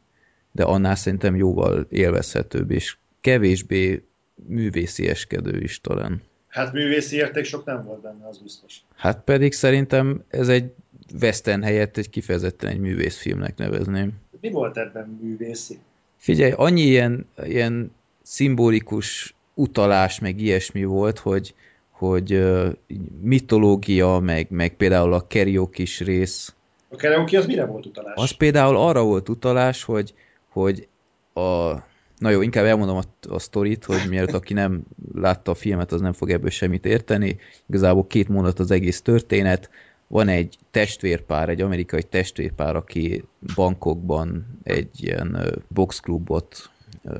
de annál szerintem jóval élvezhetőbb, és kevésbé művészieskedő is talán. Hát művészi érték sok nem volt benne, az biztos. Hát pedig szerintem ez egy western helyett egy kifejezetten egy művészfilmnek nevezném. Mi volt ebben művészi? Figyelj, annyi ilyen, ilyen szimbolikus utalás, meg ilyesmi volt, hogy, hogy uh, mitológia, meg, meg például a karaoke rész. A karaoke az mire volt utalás? Az például arra volt utalás, hogy, hogy a... Na jó, inkább elmondom a, a sztorit, hogy miért aki nem látta a filmet, az nem fog ebből semmit érteni. Igazából két mondat az egész történet. Van egy testvérpár, egy amerikai testvérpár, aki Bangkokban egy ilyen boxklubot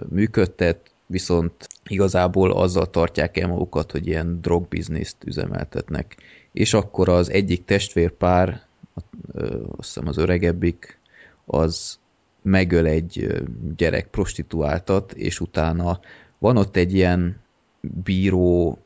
működtet, viszont igazából azzal tartják el magukat, hogy ilyen drogbizniszt üzemeltetnek. és akkor az egyik testvérpár, azt hiszem az öregebbik, az megöl egy gyerek prostituáltat, és utána van ott egy ilyen bíró,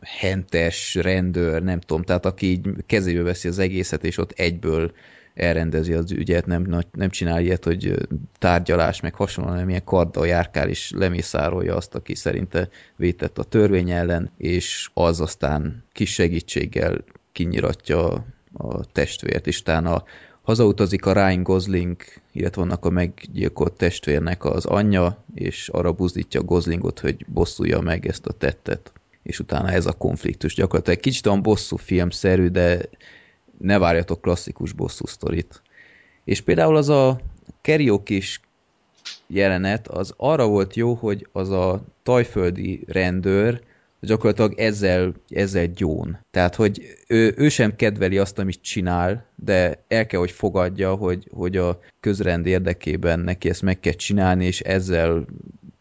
hentes, rendőr, nem tudom, tehát aki így kezébe veszi az egészet, és ott egyből elrendezi az ügyet, nem, nem csinál ilyet, hogy tárgyalás, meg hasonló, hanem ilyen karddal járkál, és lemészárolja azt, aki szerinte vétett a törvény ellen, és az aztán kis segítséggel kinyiratja a testvért, és utána hazautazik a Ryan Gosling, illetve vannak a meggyilkolt testvérnek az anyja, és arra buzdítja a Goslingot, hogy bosszulja meg ezt a tettet. És utána ez a konfliktus gyakorlatilag kicsit olyan bosszú filmszerű, de ne várjatok klasszikus bosszú sztorit. És például az a kis jelenet, az arra volt jó, hogy az a tajföldi rendőr gyakorlatilag ezzel, ezzel gyón. Tehát, hogy ő, ő sem kedveli azt, amit csinál, de el kell, hogy fogadja, hogy, hogy a közrend érdekében neki ezt meg kell csinálni, és ezzel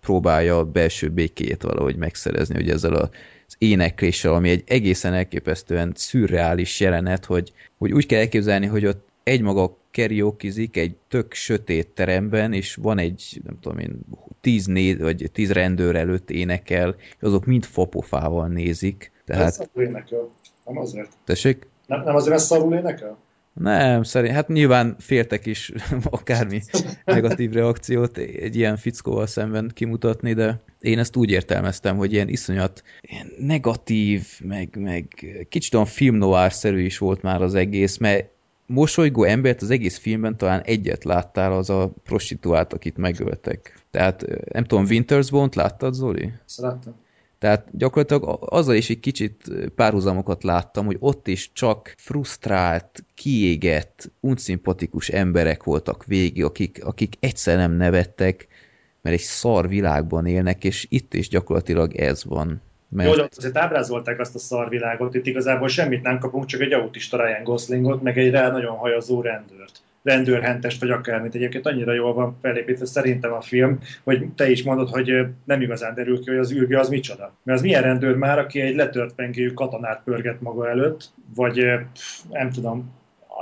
próbálja a belső békéjét valahogy megszerezni, hogy ezzel a az énekléssel, ami egy egészen elképesztően szürreális jelenet, hogy, hogy úgy kell elképzelni, hogy ott egymaga karaokezik egy tök sötét teremben, és van egy, nem tudom én, tíz, né, vagy tíz rendőr előtt énekel, és azok mind fapofával nézik. Tehát... Ez szarul énekel, nem azért. Tessék? Nem, nem azért, mert szarul énekel? Nem, szerint, hát nyilván féltek is [laughs] akármi [laughs] negatív reakciót egy ilyen fickóval szemben kimutatni, de én ezt úgy értelmeztem, hogy ilyen iszonyat ilyen negatív, meg, meg kicsit olyan film szerű is volt már az egész, mert mosolygó embert az egész filmben talán egyet láttál, az a prostituált, akit megöltek. Tehát nem tudom, Winter's Bone-t láttad, Zoli? Láttam. Tehát gyakorlatilag azzal is egy kicsit párhuzamokat láttam, hogy ott is csak frusztrált, kiégett, unszimpatikus emberek voltak végig, akik, akik egyszer nem nevettek, mert egy szar világban élnek, és itt is gyakorlatilag ez van. Mert... Jó, de azért ábrázolták azt a szarvilágot, itt igazából semmit nem kapunk, csak egy autista Ryan Goslingot, meg egy rá nagyon hajazó rendőrt rendőrhentes, vagy akármit. Egyébként annyira jól van felépítve szerintem a film, hogy te is mondod, hogy nem igazán derül ki, hogy az űrge az micsoda. Mert az milyen rendőr már, aki egy letört pengéjű katonát pörget maga előtt, vagy nem tudom,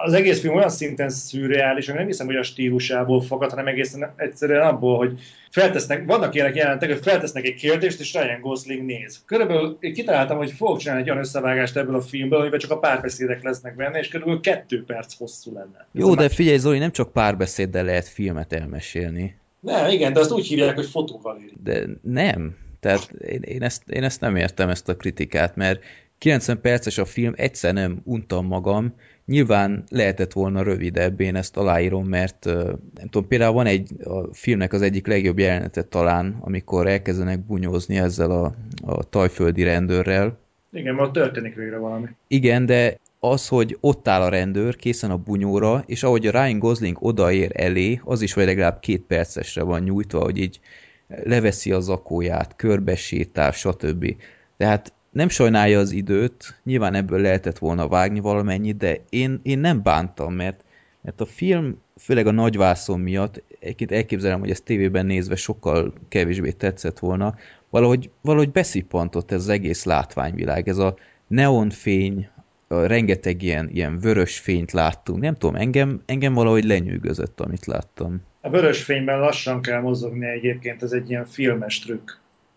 az egész film olyan szinten szürreális, hogy nem hiszem, hogy a stílusából fogad, hanem egészen egyszerűen abból, hogy feltesznek, vannak ilyenek jelentek, hogy feltesznek egy kérdést, és Ryan Gosling néz. Körülbelül én kitaláltam, hogy fogok csinálni egy olyan összevágást ebből a filmből, amiben csak a párbeszédek lesznek benne, és körülbelül kettő perc hosszú lenne. Jó, de figyelj Zoli, nem csak párbeszéddel lehet filmet elmesélni. Nem, igen, de azt úgy hívják, hogy fotóval éri. De nem. Tehát én, én, ezt, én ezt nem értem, ezt a kritikát, mert 90 perces a film, egyszer nem untam magam, Nyilván lehetett volna rövidebb, én ezt aláírom, mert nem tudom, például van egy a filmnek az egyik legjobb jelenetet talán, amikor elkezdenek bunyózni ezzel a, a tajföldi rendőrrel. Igen, mert történik végre valami. Igen, de az, hogy ott áll a rendőr, készen a bunyóra, és ahogy a Ryan Gosling odaér elé, az is vagy legalább két percesre van nyújtva, hogy így leveszi a zakóját, körbesétál, stb. Tehát nem sajnálja az időt, nyilván ebből lehetett volna vágni valamennyit, de én, én nem bántam, mert, mert a film, főleg a nagyvászon miatt, egyébként elképzelem, hogy ezt tévében nézve sokkal kevésbé tetszett volna, valahogy, valahogy beszippantott ez az egész látványvilág, ez a neonfény, a rengeteg ilyen, ilyen vörös fényt láttunk, nem tudom, engem, engem valahogy lenyűgözött, amit láttam. A vörös fényben lassan kell mozogni egyébként, ez egy ilyen filmes trükk,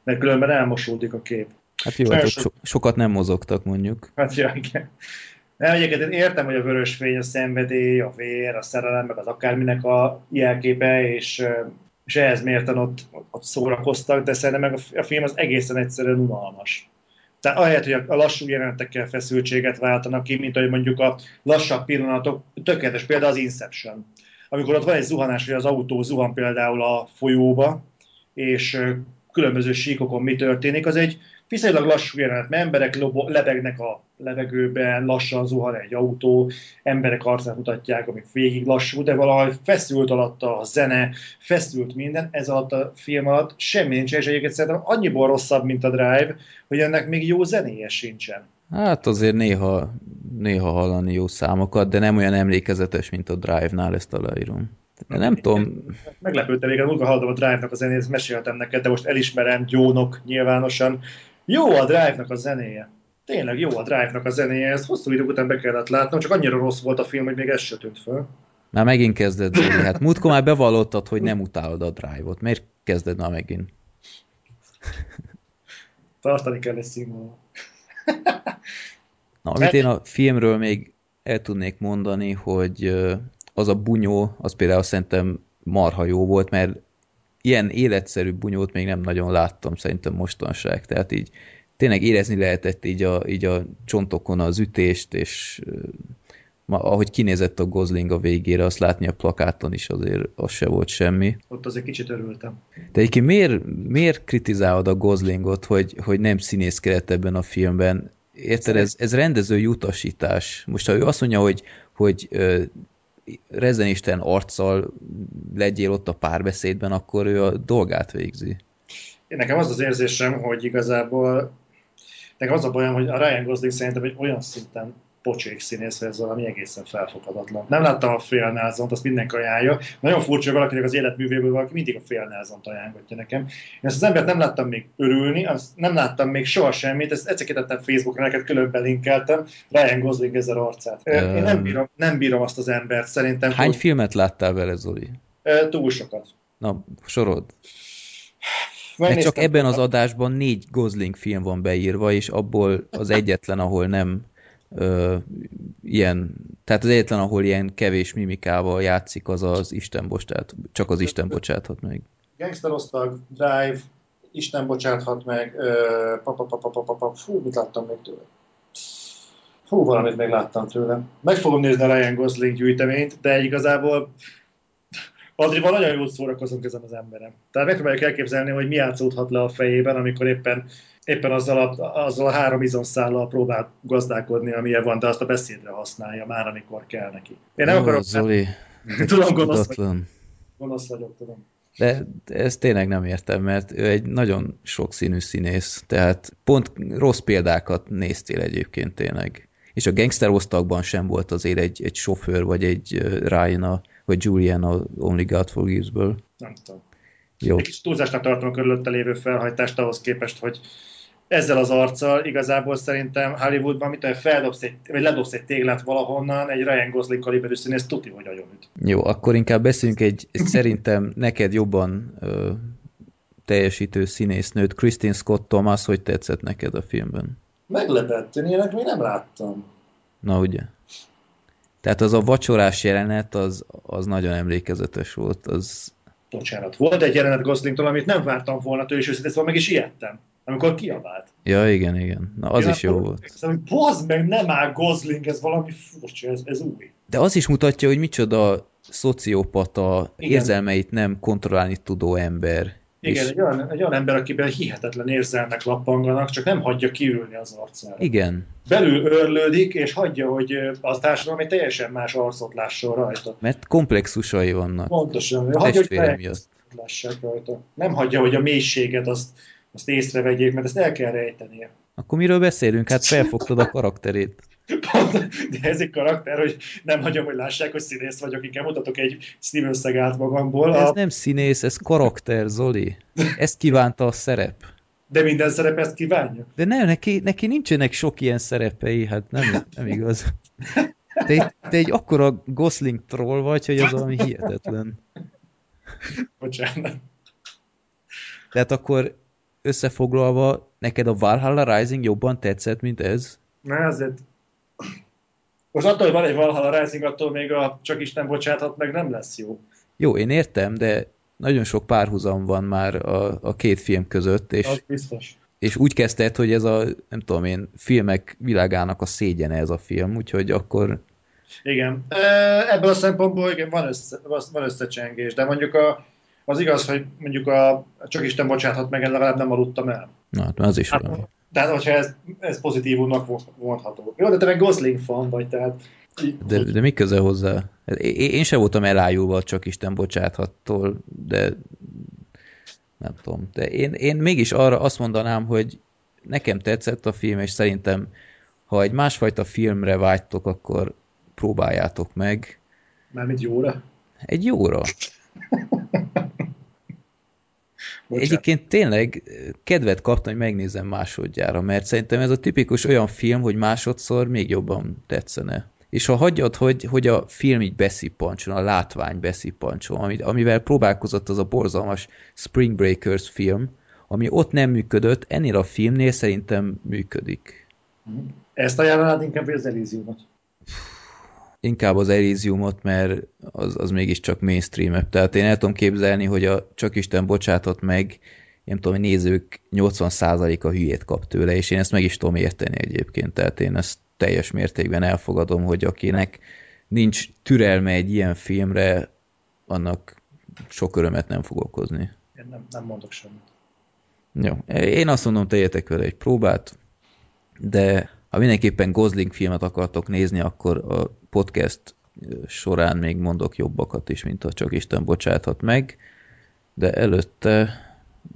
mert különben elmosódik a kép. Hát jó, hát so, sokat nem mozogtak mondjuk. Hát ja, igen. Nem, egyébként én értem, hogy a vörös fény, a szenvedély, a vér, a szerelem, meg az akárminek a jelképe, és, és ehhez mérten ott, ott szórakoztak, de szerintem meg a film az egészen egyszerűen unalmas. Tehát ahelyett, hogy a lassú jelenetekkel feszültséget váltanak ki, mint ahogy mondjuk a lassabb pillanatok, tökéletes példa az Inception. Amikor ott van egy zuhanás, hogy az autó zuhan például a folyóba, és különböző síkokon mi történik, az egy viszonylag lassú jelenet, mert emberek lobo, lebegnek a levegőben, lassan zuhan egy autó, emberek arcát mutatják, amik végig lassú, de valahogy feszült alatta a zene, feszült minden, ez alatt a film alatt semmi nincs, és egyébként szerintem annyiból rosszabb, mint a Drive, hogy ennek még jó zenéje sincsen. Hát azért néha, néha hallani jó számokat, de nem olyan emlékezetes, mint a Drive-nál, ezt aláírom. De nem tudom. Meglepődtem, még múlva hallottam a Drive-nak a zenét, meséltem neked, de most elismerem gyónok nyilvánosan, jó a Drive-nak a zenéje. tényleg jó a Drive-nak a zenéje, ezt hosszú idő után be kellett látnom, csak annyira rossz volt a film, hogy még ez se tűnt föl. Már megint kezded, Zoli. Hát múltkor már bevallottad, hogy nem utálod a Drive-ot. Miért kezded már megint? Tartani kell egy színvonal. Na, amit én a filmről még el tudnék mondani, hogy az a bunyó, az például szerintem marha jó volt, mert ilyen életszerű bunyót még nem nagyon láttam szerintem mostanság. Tehát így tényleg érezni lehetett így a, így a csontokon az ütést, és ahogy kinézett a Gosling a végére, azt látni a plakáton is azért az se volt semmi. Ott azért kicsit örültem. De egyébként miért, miért kritizálod a Goslingot, hogy, hogy nem színészkedett ebben a filmben? Érted, ez, ez rendezői utasítás. Most ha ő azt mondja, hogy, hogy rezenisten arccal legyél ott a párbeszédben, akkor ő a dolgát végzi. Én nekem az az érzésem, hogy igazából nekem az a bajom, hogy a Ryan Gosling szerintem egy olyan szinten pocsék színész, ez valami egészen felfoghatatlan. Nem láttam a félnázont, azt mindenki ajánlja. Nagyon furcsa, hogy valakinek az életművéből valaki mindig a félnázont ajánlgatja nekem. Én ezt az embert nem láttam még örülni, azt nem láttam még soha semmit, ezt egyszer kitettem Facebookra, neked külön belinkeltem, Ryan Gosling ezer arcát. Ö, Én nem bírom, nem bírom azt az embert, szerintem. Hány hogy, filmet láttál vele, Zoli? túl sokat. Na, sorod. Mert csak ebben az adásban négy Gosling film van beírva, és abból az egyetlen, ahol nem ö, ilyen, tehát az egyetlen, ahol ilyen kevés mimikával játszik, az az Isten bocsát, csak az Isten bocsáthat meg. Gangsterosztag, Drive, Isten bocsáthat meg, ö, fú, mit láttam még tőle? Fú, valamit még láttam tőle. Meg fogom nézni a Ryan Gosling gyűjteményt, de igazából Adrival nagyon jól szórakozunk ezen az emberem. Tehát megpróbáljuk elképzelni, hogy mi játszódhat le a fejében, amikor éppen, éppen azzal, a, azzal a három izomszállal próbál gazdálkodni, amilyen van, de azt a beszédre használja már, amikor kell neki. Én nem Ó, akarok, Zoli, [laughs] tudom, gonosz, tudatlan. gonosz vagyok, tudom. De ezt tényleg nem értem, mert ő egy nagyon sokszínű színész, tehát pont rossz példákat néztél egyébként tényleg. És a gangster osztagban sem volt azért egy, egy sofőr, vagy egy Ryan, vagy Julian a Only God Forgives-ből. Nem tudom. Jó. Egy kis túlzásnak tartom a körülötte lévő felhajtást ahhoz képest, hogy ezzel az arccal igazából szerintem Hollywoodban, mit tudom, feldobsz egy, vagy ledobsz egy téglát valahonnan, egy Ryan Gosling kaliberű színész tuti, hogy agyonüt. Jó, akkor inkább beszéljünk egy, egy szerintem neked jobban ö, teljesítő színésznőt, Christine Scott Thomas, hogy tetszett neked a filmben? Meglepett, én ilyenek még nem láttam. Na ugye? Tehát az a vacsorás jelenet, az, az nagyon emlékezetes volt, az Bocsánat, volt egy jelenet Goslingtól, amit nem vártam volna tőle, és őszintén szóval meg is ijedtem, amikor kiabált. Ja, igen, igen. Na, az Én is jó akkor volt. Bazd meg, nem áll Gosling, ez valami furcsa, ez, ez új. De az is mutatja, hogy micsoda szociopata, Igen. érzelmeit nem kontrollálni tudó ember. Igen, És egy olyan, egy olyan ember, akiben hihetetlen érzelmek lappanganak, csak nem hagyja kiülni az arcára. igen, belül örlődik, és hagyja, hogy a társadalom egy teljesen más arcot lásson rajta. mert komplexusai vannak. Pontosan. Hagyja, hogy lássák rajta. Nem hagyja, hogy a mélységet azt, azt észrevegyék, mert ezt el kell rejtenie. Akkor miről beszélünk? Hát felfogtad a karakterét. [laughs] Pont, de ez egy karakter, hogy nem hagyom, hogy lássák, hogy színész vagyok, inkább mutatok egy Seagalt magamból, Ez a, nem színész, ez karakter, Zoli. Ezt kívánta a szerep. de minden szerep ezt kívánja. De nem, neki, neki nincsenek sok ilyen szerepei, hát nem, nem igaz. Te, egy- te egy akkora Gosling troll vagy, hogy az valami hihetetlen. Bocsánat. Tehát akkor összefoglalva, neked a Valhalla Rising jobban tetszett, mint ez? Na azért... Most attól, hogy van egy Valhalla Rising, attól még a Csak Isten bocsáthat meg nem lesz jó. Jó, én értem, de nagyon sok párhuzam van már a, a két film között, és, Az biztos. és úgy kezdted, hogy ez a, nem tudom én, filmek világának a szégyene ez a film, úgyhogy akkor Igen. Ebből a szempontból igen, van, össze, van összecsengés, de mondjuk a, az igaz, hogy mondjuk a csak Isten bocsáthat meg, én legalább nem aludtam el. na, hát az is. Hát, tehát, hogyha ez, ez pozitívumnak mondható. Jó, de te meg Gosling fan vagy, tehát De, de mi köze hozzá? Hát Én, én sem voltam elájulva csak Isten bocsáthattól, de nem tudom. De én, én mégis arra azt mondanám, hogy nekem tetszett a film, és szerintem, ha egy másfajta filmre vágytok, akkor próbáljátok meg. mármint jóra. Egy jóra. [laughs] Bocsánat. Egyébként tényleg kedvet kaptam, hogy megnézem másodjára, mert szerintem ez a tipikus olyan film, hogy másodszor még jobban tetszene. És ha hagyjad, hogy, hogy a film így beszippancson, a látvány beszippancson, amit, amivel próbálkozott az a borzalmas Spring Breakers film, ami ott nem működött, ennél a filmnél szerintem működik. Ezt ajánlanád inkább vagy az Elysiumot? Inkább az Elysiumot, mert az, az mégiscsak mainstream Tehát én el tudom képzelni, hogy a Csak Isten bocsátott meg, nem tudom, hogy nézők 80%-a hülyét kap tőle, és én ezt meg is tudom érteni egyébként. Tehát én ezt teljes mértékben elfogadom, hogy akinek nincs türelme egy ilyen filmre, annak sok örömet nem fog okozni. Én nem, nem mondok semmit. Jó. Én azt mondom, tegyetek vele egy próbát, de ha mindenképpen Gosling filmet akartok nézni, akkor a podcast során még mondok jobbakat is, mint a Csak Isten bocsáthat meg, de előtte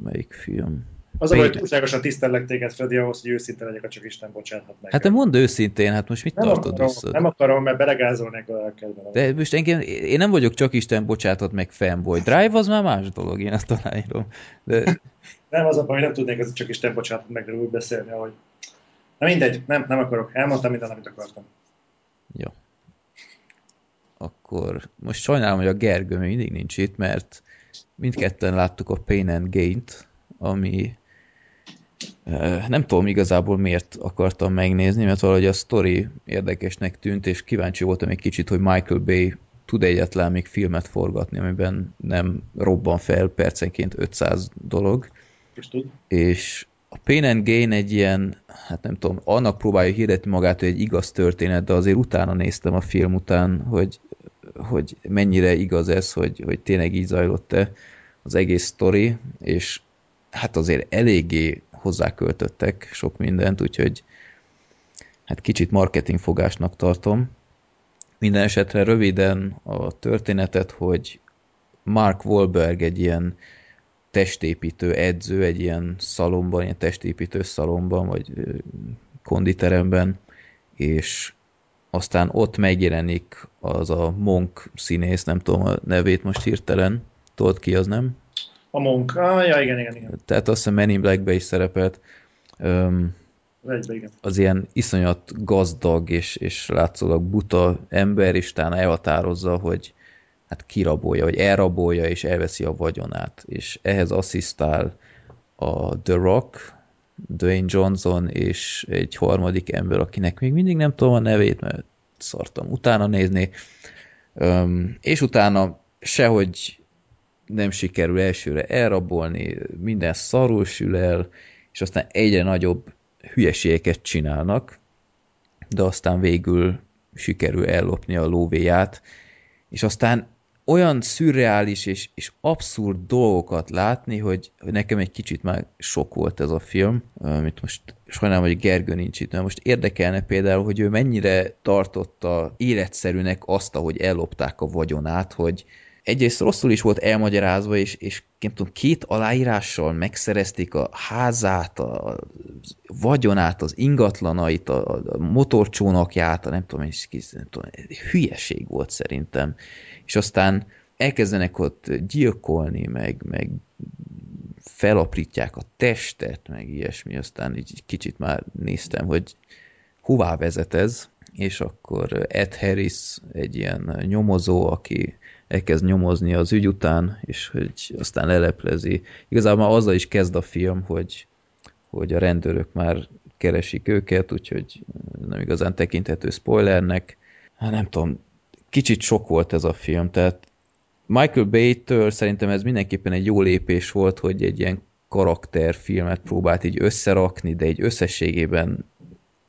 melyik film? Az a baj, hogy túlságosan tisztellek téged, Freddy, ahhoz, hogy őszinte legyek, a csak Isten bocsánat meg. Hát de mondd őszintén, hát most mit nem tartod akarom, vissza? Nem akarom, mert belegázolnék a lelkedben. De most engem, én nem vagyok csak Isten bocsáthat meg fanboy. Drive az már más dolog, én azt aláírom. De Nem az a baj, hogy nem tudnék ez csak Isten bocsánat meg úgy beszélni, ahogy... Na mindegy, nem, nem akarok. Elmondtam mindent, amit akartam. jó. Akkor most sajnálom, hogy a Gergő még mindig nincs itt, mert mindketten láttuk a Pain and Gain-t, ami nem tudom igazából miért akartam megnézni, mert valahogy a story érdekesnek tűnt, és kíváncsi voltam egy kicsit, hogy Michael Bay tud egyetlen még filmet forgatni, amiben nem robban fel percenként 500 dolog, És tud? és a Pain and Gain egy ilyen, hát nem tudom, annak próbálja hirdetni magát, hogy egy igaz történet, de azért utána néztem a film után, hogy, hogy mennyire igaz ez, hogy, hogy tényleg így zajlott-e az egész sztori, és hát azért eléggé hozzáköltöttek sok mindent, úgyhogy hát kicsit marketingfogásnak tartom. Minden esetre röviden a történetet, hogy Mark Wahlberg egy ilyen testépítő edző egy ilyen szalomban, ilyen testépítő szalomban, vagy konditeremben, és aztán ott megjelenik az a Monk színész, nem tudom a nevét most hirtelen, tudod ki az, nem? A Monk. Ah, ja, igen, igen, igen. Tehát azt hiszem Men in Black-be is szerepelt. Öm, Egybe, igen. az ilyen iszonyat gazdag és, és látszólag buta ember, és talán elhatározza, hogy hát kirabolja, vagy elrabolja, és elveszi a vagyonát. És ehhez asszisztál a The Rock, Dwayne Johnson, és egy harmadik ember, akinek még mindig nem tudom a nevét, mert szartam utána nézni. Öm, és utána sehogy nem sikerül elsőre elrabolni, minden szarul sül el, és aztán egyre nagyobb hülyeségeket csinálnak, de aztán végül sikerül ellopni a lóvéját, és aztán olyan szürreális és, és abszurd dolgokat látni, hogy, nekem egy kicsit már sok volt ez a film, amit most sajnálom, hogy Gergő nincs itt, mert most érdekelne például, hogy ő mennyire tartotta életszerűnek azt, ahogy ellopták a vagyonát, hogy egyrészt rosszul is volt elmagyarázva, és, és nem tudom, két aláírással megszerezték a házát, a vagyonát, az ingatlanait, a, a motorcsónakját, a nem tudom, és kis, nem tudom, hülyeség volt szerintem. És aztán elkezdenek ott gyilkolni, meg, meg felaprítják a testet, meg ilyesmi, aztán így kicsit már néztem, hogy hová vezet ez, és akkor Ed Harris egy ilyen nyomozó, aki elkezd nyomozni az ügy után, és hogy aztán leleplezi. Igazából azzal is kezd a film, hogy, hogy a rendőrök már keresik őket, úgyhogy nem igazán tekinthető spoilernek. Hát nem tudom, kicsit sok volt ez a film, tehát Michael Bay-től szerintem ez mindenképpen egy jó lépés volt, hogy egy ilyen karakterfilmet próbált így összerakni, de egy összességében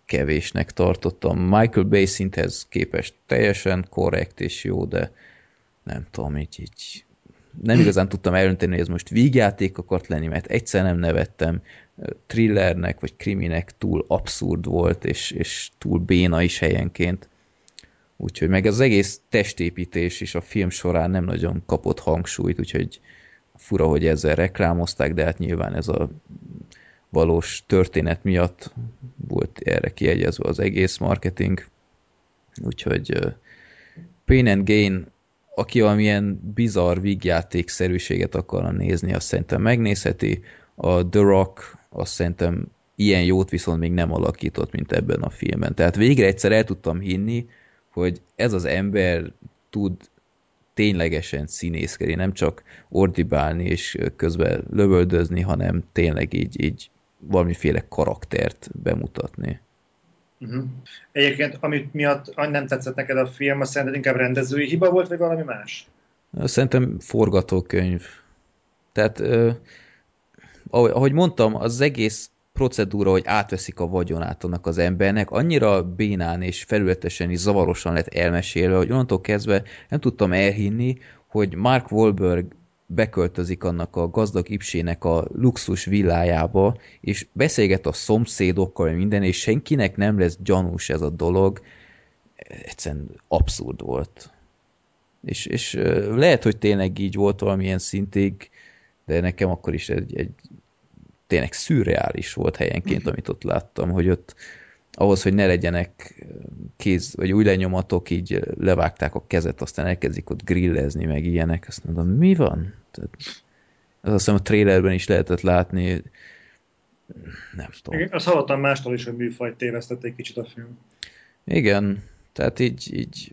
kevésnek tartottam. Michael Bay szinthez képest teljesen korrekt és jó, de nem tudom, így, így nem igazán tudtam elönteni, hogy ez most vígjáték akart lenni, mert egyszer nem nevettem, thrillernek vagy kriminek túl abszurd volt, és, és túl béna is helyenként. Úgyhogy meg az egész testépítés is a film során nem nagyon kapott hangsúlyt, úgyhogy fura, hogy ezzel reklámozták, de hát nyilván ez a valós történet miatt volt erre kiegyezve az egész marketing. Úgyhogy uh, Pain and Gain aki valamilyen bizarr vígjátékszerűséget akarna nézni, azt szerintem megnézheti. A The Rock azt szerintem ilyen jót viszont még nem alakított, mint ebben a filmben. Tehát végre egyszer el tudtam hinni, hogy ez az ember tud ténylegesen színészkedni, nem csak ordibálni és közben lövöldözni, hanem tényleg így, így valamiféle karaktert bemutatni. Uh-huh. Egyébként, amit miatt nem tetszett neked a film, azt szerinted inkább rendezői hiba volt, vagy valami más? Szerintem forgatókönyv. Tehát, eh, ahogy mondtam, az egész procedúra, hogy átveszik a vagyonát annak az embernek, annyira bénán és felületesen is zavarosan lett elmesélve, hogy onnantól kezdve nem tudtam elhinni, hogy Mark Wahlberg beköltözik annak a gazdag ipsének a luxus villájába, és beszélget a szomszédokkal, minden, és senkinek nem lesz gyanús ez a dolog. Egyszerűen abszurd volt. És, és lehet, hogy tényleg így volt valamilyen szintig, de nekem akkor is egy, egy tényleg szürreális volt helyenként, mhm. amit ott láttam, hogy ott ahhoz, hogy ne legyenek kéz, vagy új lenyomatok, így levágták a kezet, aztán elkezdik ott grillezni, meg ilyenek. Azt mondom, mi van? Tehát, az azt hiszem a trailerben is lehetett látni, nem tudom. Igen, azt hallottam mástól is, hogy műfajt tévesztett egy kicsit a film. Igen, tehát így, így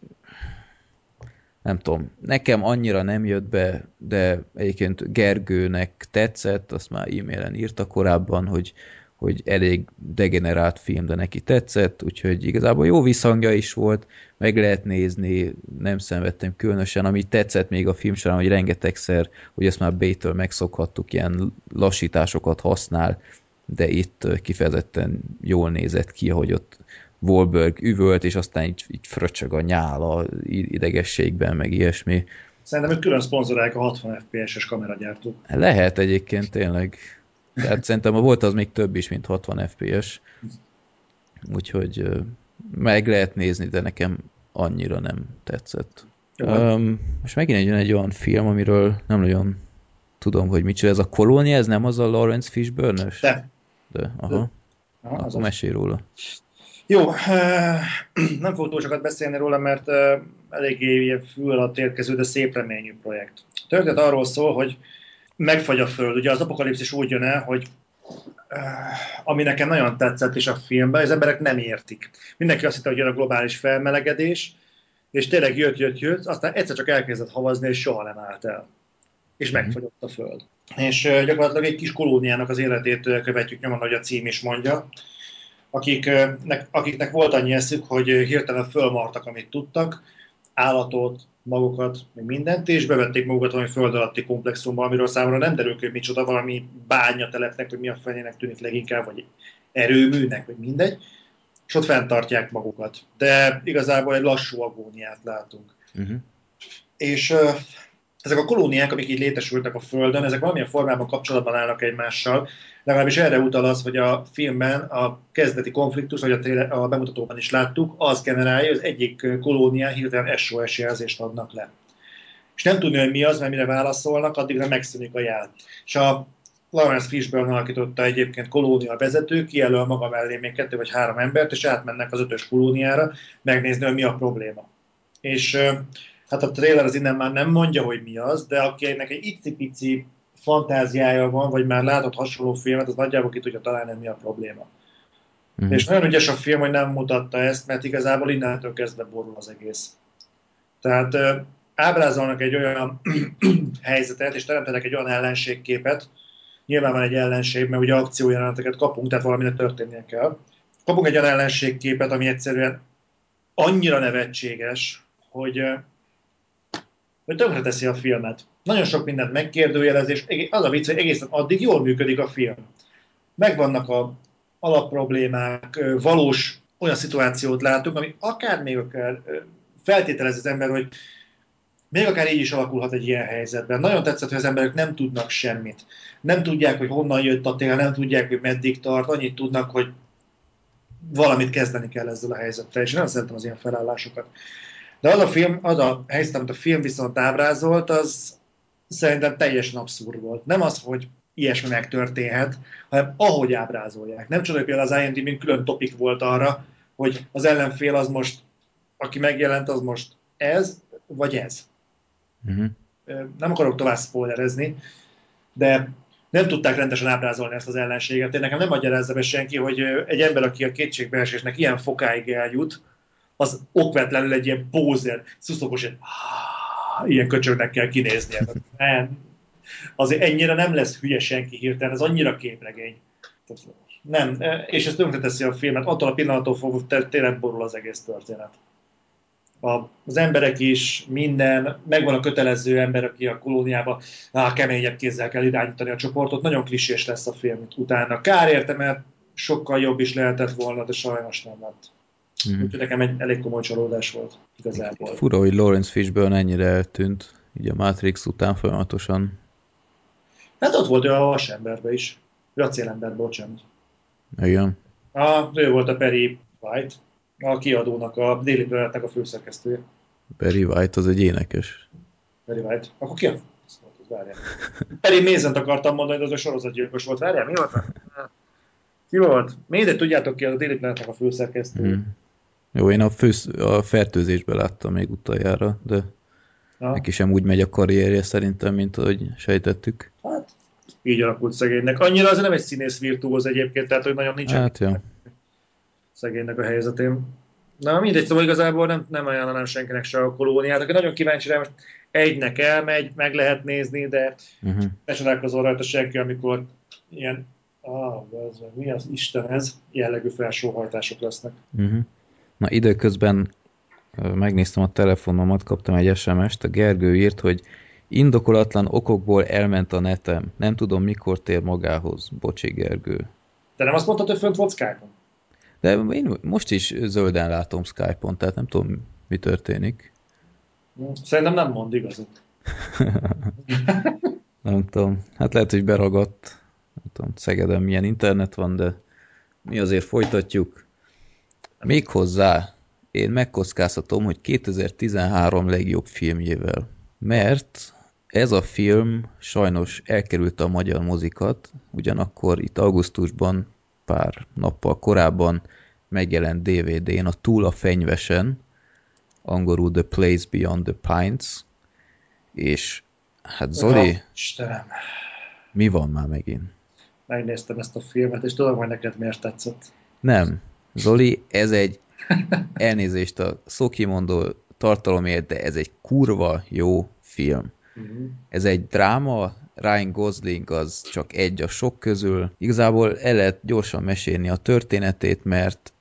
nem tudom, nekem annyira nem jött be, de egyébként Gergőnek tetszett, azt már e-mailen írta korábban, hogy, hogy elég degenerált film, de neki tetszett, úgyhogy igazából jó visszhangja is volt, meg lehet nézni, nem szenvedtem különösen, ami tetszett még a film során, hogy rengetegszer, hogy ezt már Bétől megszokhattuk, ilyen lassításokat használ, de itt kifejezetten jól nézett ki, hogy ott Wahlberg üvölt, és aztán így, így fröcsög a nyála idegességben, meg ilyesmi. Szerintem ők külön szponzorálják a 60 FPS-es kameragyártók. Lehet egyébként tényleg. Tehát szerintem volt az még több is, mint 60 FPS. Úgyhogy meg lehet nézni, de nekem annyira nem tetszett. Um, most megint egy, egy olyan film, amiről nem nagyon tudom, hogy mit Ez a kolónia, ez nem az a Lawrence Fishburne-ös? De. De, aha. De. aha Akkor mesélj róla. Jó, [clears throat] nem fogok túl sokat beszélni róla, mert eléggé fül alatt érkező, de szép reményű projekt. A történet arról szól, hogy megfagy a föld. Ugye az apokalipszis úgy jön el, hogy ami nekem nagyon tetszett is a filmben, az emberek nem értik. Mindenki azt hitte, hogy jön a globális felmelegedés, és tényleg jött, jött, jött, aztán egyszer csak elkezdett havazni, és soha nem állt el. És mhm. megfagyott a föld. És gyakorlatilag egy kis kolóniának az életét követjük nyomon, ahogy a cím is mondja akiknek, akiknek volt annyi eszük, hogy hirtelen fölmartak, amit tudtak, állatot, magukat, még mindent, és bevették magukat valami föld alatti komplexumba, amiről számomra nem derül hogy micsoda, valami bánya telepnek, hogy mi a fenének tűnik leginkább, vagy erőműnek, vagy mindegy, és ott fenntartják magukat. De igazából egy lassú agóniát látunk. Uh-huh. És uh, ezek a kolóniák, amik így létesültek a Földön, ezek valamilyen formában kapcsolatban állnak egymással, legalábbis erre utal az, hogy a filmben a kezdeti konfliktus, vagy a, tréle, a bemutatóban is láttuk, az generálja, hogy az egyik kolónián hirtelen SOS jelzést adnak le. És nem tudni, hogy mi az, mert mire válaszolnak, addigra megszűnik a jel. És a Lawrence Fishburne alakította egyébként kolónia vezető, kijelöl maga mellé még kettő vagy három embert, és átmennek az ötös kolóniára megnézni, hogy mi a probléma. És hát a trailer az innen már nem mondja, hogy mi az, de akinek egy icipici fantáziája van, vagy már látott hasonló filmet, az nagyjából ki tudja találni, mi a probléma. Mm. És nagyon ügyes a film, hogy nem mutatta ezt, mert igazából innentől kezdve borul az egész. Tehát ö, ábrázolnak egy olyan [clears throat] helyzetet, és teremtenek egy olyan ellenségképet, nyilván van egy ellenség, mert ugye akciójeleneteket kapunk, tehát valaminek történnie kell. Kapunk egy olyan ellenségképet, ami egyszerűen annyira nevetséges, hogy, hogy tönkreteszi a filmet. Nagyon sok mindent megkérdőjelez, és az a vicc, hogy egészen addig jól működik a film. Megvannak a alapproblémák, valós olyan szituációt látunk, ami akár még akár feltételez az ember, hogy még akár így is alakulhat egy ilyen helyzetben. Nagyon tetszett, hogy az emberek nem tudnak semmit. Nem tudják, hogy honnan jött a tél, nem tudják, hogy meddig tart, annyit tudnak, hogy valamit kezdeni kell ezzel a helyzettel, és nem szeretem az ilyen felállásokat. De az a film, az a helyzet, amit a film viszont ábrázolt, az szerintem teljesen abszurd volt. Nem az, hogy ilyesmi megtörténhet, hanem ahogy ábrázolják. Nem csoda, hogy például az IMDb-n külön topik volt arra, hogy az ellenfél az most, aki megjelent, az most ez, vagy ez. Uh-huh. Nem akarok tovább spoilerezni, de nem tudták rendesen ábrázolni ezt az ellenséget. Én nekem nem magyarázza be senki, hogy egy ember, aki a kétségbeesésnek ilyen fokáig eljut, az okvetlenül egy ilyen pózer, szuszokos, egy, ilyen köcsögnek kell kinéznie. Nem. Azért ennyire nem lesz hülye senki hirtelen, ez annyira képregény. Nem, és ez tönkreteszi a filmet, attól a pillanattól fogva tényleg borul az egész történet a, az emberek is, minden, megvan a kötelező ember, aki a kolóniába á, keményebb kézzel kell irányítani a csoportot, nagyon klisés lesz a film utána. Kár érte, mert sokkal jobb is lehetett volna, de sajnos nem lett. Mm. Úgyhogy nekem egy elég komoly csalódás volt igazából. Fura, hogy Lawrence Fishburne ennyire eltűnt, így a Matrix után folyamatosan. Hát ott volt ő a vasemberbe is. Ő a célember, bocsánat. Igen. A, ő volt a Perry White a kiadónak, a Daily Planet-nek a főszerkesztője. Barry White az egy énekes. Barry White. Akkor ki a Várjál. Perry Mézent akartam mondani, de az a sorozatgyilkos volt. Várjál, mi volt? [laughs] Ki volt? Mindegy, tudjátok ki, a Daily Planet-nek a főszerkesztője. Hmm. Jó, én a, fősz, a fertőzésben láttam még utoljára, de ja. neki sem úgy megy a karrierje szerintem, mint ahogy sejtettük. Hát, így alakult szegénynek. Annyira azért nem egy színész virtuóz egyébként, tehát hogy nagyon nincs. Hát, ja szegénynek a helyzetén. Na mindegy, szóval igazából nem, nem ajánlanám senkinek se a kolóniát. Aki nagyon kíváncsi rá, most egynek elmegy, meg lehet nézni, de uh-huh. ne csodálkozol rajta senki, amikor ilyen, ah, ez, mi az Isten ez, jellegű felsóhajtások lesznek. Uh-huh. Na időközben megnéztem a telefonomat, kaptam egy SMS-t, a Gergő írt, hogy indokolatlan okokból elment a netem. Nem tudom, mikor tér magához. Bocsi, Gergő. De nem azt mondtad, hogy fönt volt Skype-on? De én most is zölden látom Skype-on, tehát nem tudom, mi történik. Szerintem nem mond igazat. [laughs] nem tudom. Hát lehet, hogy beragadt. Nem tudom, Szegeden milyen internet van, de mi azért folytatjuk. Még hozzá, én megkockáztatom, hogy 2013 legjobb filmjével. Mert ez a film sajnos elkerült a magyar mozikat, ugyanakkor itt augusztusban pár nappal korábban megjelent DVD-n a Túl a fenyvesen, angolul The Place Beyond the Pines, és hát Zoli, Istenem. mi van már megint? Megnéztem ezt a filmet, és tudom, hogy neked miért tetszett. Nem. Zoli, ez egy elnézést a szókimondó tartalomért, de ez egy kurva jó film. Uh-huh. Ez egy dráma, Ryan Gosling az csak egy a sok közül. Igazából el lehet gyorsan mesélni a történetét, mert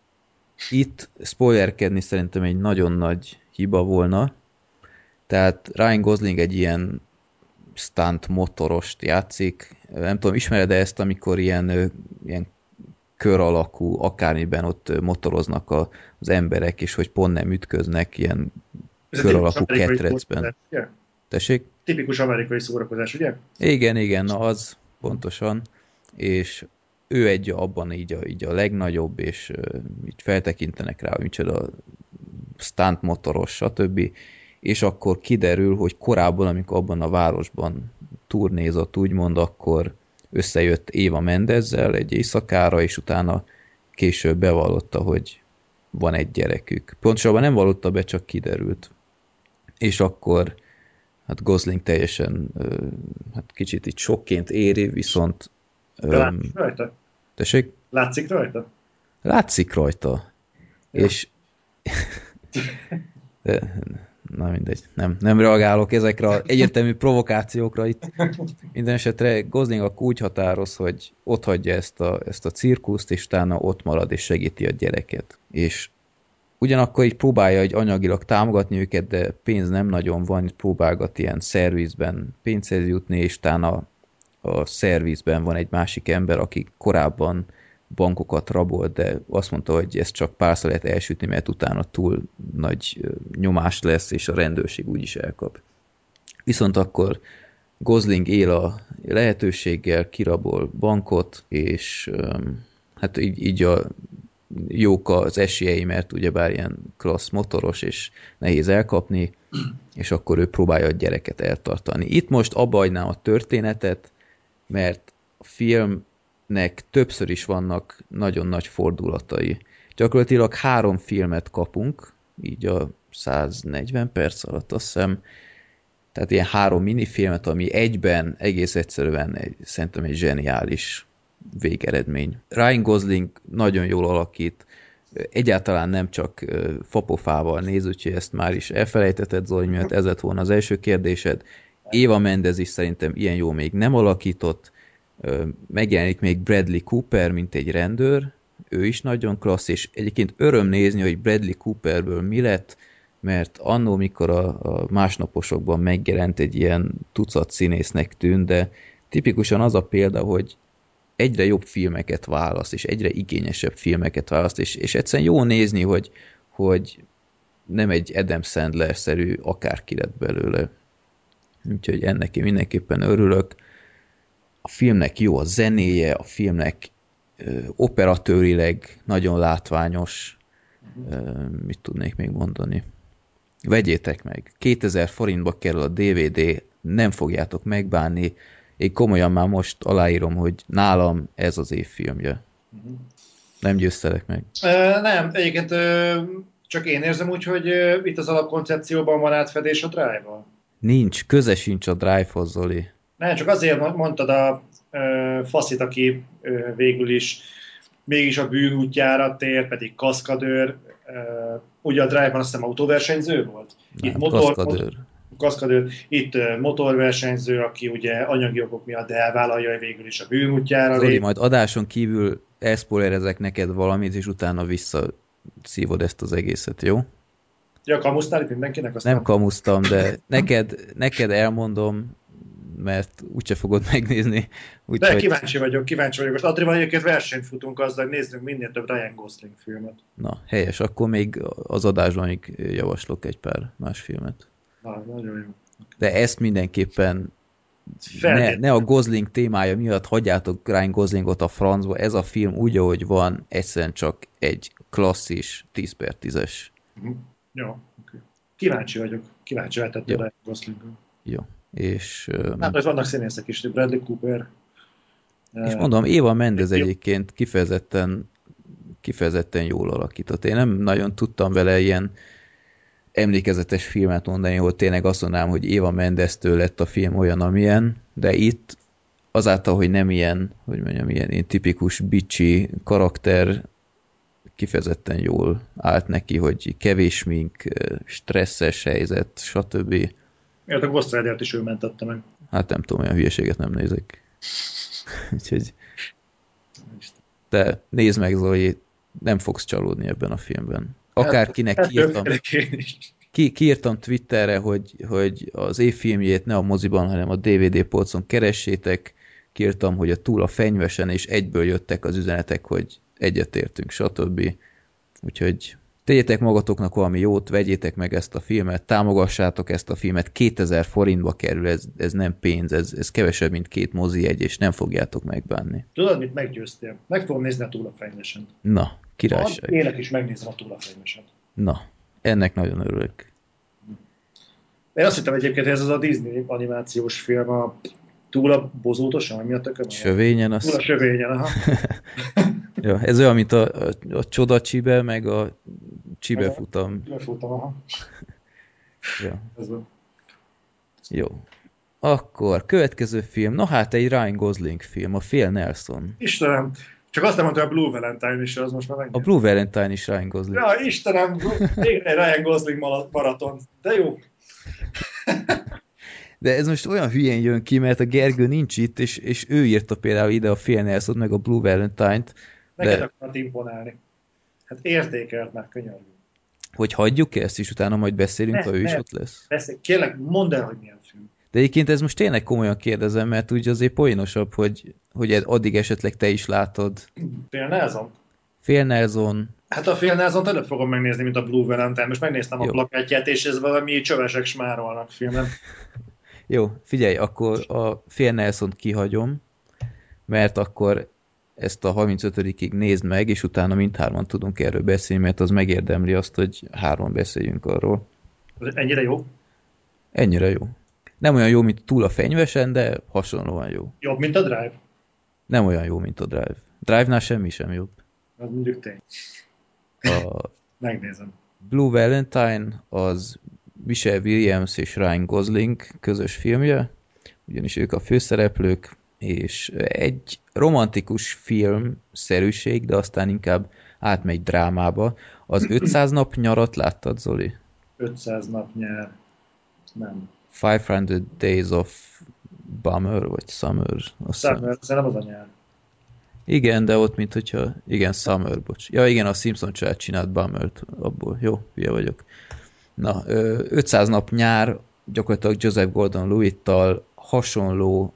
itt spoilerkedni szerintem egy nagyon nagy hiba volna. Tehát Ryan Gosling egy ilyen stunt motorost játszik. Nem tudom, ismered-e ezt, amikor ilyen, ilyen kör alakú, akármiben ott motoroznak a, az emberek, és hogy pont nem ütköznek ilyen Ez kör alakú ketrecben. Tessék? Tipikus amerikai szórakozás, ugye? Igen, igen, na az pontosan. És ő egy abban így a, így a legnagyobb, és így feltekintenek rá, hogy micsoda stunt motoros, stb. És akkor kiderül, hogy korábban, amikor abban a városban turnézott, úgymond, akkor összejött Éva Mendezzel egy éjszakára, és utána később bevallotta, hogy van egy gyerekük. Pontosabban nem vallotta be, csak kiderült. És akkor hát Gosling teljesen hát kicsit itt sokként éri, viszont... Látszik rajta? Tessék? Látszik rajta? Látszik rajta. Ja. És... [laughs] De, na mindegy, nem, nem reagálok ezekre az egyértelmű provokációkra itt. Minden esetre Gosling akkor úgy határoz, hogy ott hagyja ezt a, ezt a cirkuszt, és utána ott marad és segíti a gyereket. És ugyanakkor így próbálja egy anyagilag támogatni őket, de pénz nem nagyon van, itt próbálgat ilyen szervizben pénzhez jutni, és utána a szervizben van egy másik ember, aki korábban bankokat rabolt, de azt mondta, hogy ezt csak párszor lehet elsütni, mert utána túl nagy nyomás lesz, és a rendőrség úgyis elkap. Viszont akkor Gosling él a lehetőséggel, kirabol bankot, és hát így, így a jók az esélyei, mert ugyebár ilyen klassz motoros, és nehéz elkapni, és akkor ő próbálja a gyereket eltartani. Itt most abba hagynám a történetet, mert a filmnek többször is vannak nagyon nagy fordulatai. Gyakorlatilag három filmet kapunk, így a 140 perc alatt azt hiszem, Tehát ilyen három minifilmet, ami egyben egész egyszerűen egy, szerintem egy zseniális végeredmény. Ryan Gosling nagyon jól alakít, egyáltalán nem csak fapofával néz, úgyhogy ezt már is elfelejtetted, Zoli, miatt ez lett volna az első kérdésed. Éva Mendez is szerintem ilyen jó még nem alakított. Megjelenik még Bradley Cooper, mint egy rendőr, ő is nagyon klassz, és egyébként öröm nézni, hogy Bradley Cooperből mi lett, mert annó, mikor a, a másnaposokban megjelent egy ilyen tucat színésznek tűnt, de tipikusan az a példa, hogy egyre jobb filmeket választ, és egyre igényesebb filmeket választ, és, és egyszerűen jó nézni, hogy, hogy nem egy Adam Sandler-szerű akárki lett belőle. Úgyhogy ennek én mindenképpen örülök. A filmnek jó a zenéje, a filmnek ö, operatőrileg nagyon látványos, ö, mit tudnék még mondani. Vegyétek meg, 2000 forintba kerül a DVD, nem fogjátok megbánni, én komolyan már most aláírom, hogy nálam ez az év filmje. Uh-huh. Nem győztelek meg. Uh, nem, egyébként uh, csak én érzem úgy, hogy uh, itt az alapkoncepcióban van átfedés a Drive-val. Nincs, köze sincs a Drive-hoz, Zoli. Nem, csak azért mondtad a faszit, aki végül is mégis a bűn útjára tér, pedig kaszkadőr. Ugye a Drive-ban azt hiszem autóversenyző volt? Nem, Itt motor, kaszkadőr kaszkadőr, itt motorversenyző, aki ugye anyagi okok miatt elvállalja végül is a bűnútjára. Zoli, majd adáson kívül elszpoilerezek neked valamit, és utána visszaszívod ezt az egészet, jó? Ja, kamusztál itt mindenkinek? Aztán... Nem kamusztam, de neked, neked elmondom, mert úgyse fogod megnézni. Úgy, De hogy... kíváncsi vagyok, kíváncsi vagyok. Most Adrival egyébként versenyt futunk azzal, hogy nézzünk minél több Ryan Gosling filmet. Na, helyes, akkor még az adásban még javaslok egy pár más filmet. Na, nagyon jó. De ezt mindenképpen ne, ne a Gosling témája miatt hagyjátok Ryan Goslingot a francba, ez a film úgy, ahogy van, egyszerűen csak egy klasszis 10 per 10-es. Mm. Jó, okay. Kíváncsi vagyok. Kíváncsi lehetett Ryan Goslingon. Jó. És, hát, hogy vannak színészek is, Bradley Cooper. És mondom, Éva Mendez egyébként kifejezetten, kifejezetten jól alakított. Én nem nagyon tudtam vele ilyen emlékezetes filmet mondani, hogy tényleg azt mondanám, hogy Éva Mendeztől lett a film olyan, amilyen, de itt azáltal, hogy nem ilyen, hogy mondjam, ilyen, ilyen tipikus bicsi karakter, kifejezetten jól állt neki, hogy kevés mink, stresszes helyzet, stb. A Ghost Rider-t is ő mentette meg. Hát nem tudom, olyan hülyeséget nem nézek. [laughs] Úgyhogy... De nézd meg, Zoli, nem fogsz csalódni ebben a filmben akárkinek hát, kiírtam, ki, kiírtam Twitterre, hogy, hogy az évfilmjét ne a moziban, hanem a DVD polcon keressétek, kiírtam, hogy a túl a fenyvesen, és egyből jöttek az üzenetek, hogy egyetértünk, stb. Úgyhogy tegyetek magatoknak valami jót, vegyétek meg ezt a filmet, támogassátok ezt a filmet, 2000 forintba kerül, ez, ez nem pénz, ez, ez kevesebb, mint két mozi egy, és nem fogjátok megbánni. Tudod, mit meggyőztél? Meg fogom nézni a túl a fenyvesen. Na, Királyság. Élek is megnézem a túlafényeset. Na, ennek nagyon örülök. Én azt hittem egyébként, hogy ez az a Disney animációs film, a túl a bozótosan, ami a tököm? Sövényen. Túl a sövényen, aha. [laughs] ja, ez olyan, mint a, a, a csoda csibe, meg a csibe futam. Csibe futam, aha. ja. Ez van. Jó. Akkor, következő film, na hát egy Ryan Gosling film, a Fél Nelson. Istenem, csak azt nem mondta, a Blue Valentine is, az most már megnézem. A Blue Valentine is Ryan Gosling. Ja, Istenem, még egy Ryan Gosling maraton. De jó. De ez most olyan hülyén jön ki, mert a Gergő nincs itt, és, és ő írta például ide a Phil Nelson, meg a Blue Valentine-t. Neked de... akart imponálni. Hát értékelt már könyörgő. Hogy hagyjuk ezt, és utána majd beszélünk, ne, ha ő ne, is ott lesz? Beszél. Kérlek, mondd el, hogy milyen film. De egyébként ez most tényleg komolyan kérdezem, mert úgy azért poénosabb, hogy, hogy addig esetleg te is látod. Fél Nelson? Fél Nelson. Hát a Fél Nelson előbb fogom megnézni, mint a Blue Valentine. Most megnéztem Jó. a plakátját, és ez valami csövesek smárolnak filmen. Jó, figyelj, akkor a Fél nelson kihagyom, mert akkor ezt a 35-ig nézd meg, és utána mindhárman tudunk erről beszélni, mert az megérdemli azt, hogy hárman beszéljünk arról. Ennyire jó? Ennyire jó. Nem olyan jó, mint túl a fenyvesen, de hasonlóan jó. Jobb, mint a Drive? Nem olyan jó, mint a Drive. Drive-nál semmi sem jobb. Az mondjuk tény. A... [laughs] Megnézem. Blue Valentine az Michelle Williams és Ryan Gosling közös filmje, ugyanis ők a főszereplők, és egy romantikus film-szerűség, de aztán inkább átmegy drámába. Az [clears throat] 500 nap nyarat láttad, Zoli? 500 nap nyár. Nem. 500 Days of Bummer, vagy Summer? Summer, nem az a nyár. Igen, de ott, mint hogyha... Igen, Summer, bocs. Ja, igen, a Simpson család csinált Bummert abból. Jó, hülye vagyok. Na, 500 nap nyár, gyakorlatilag Joseph Gordon-Lewitt-tal hasonló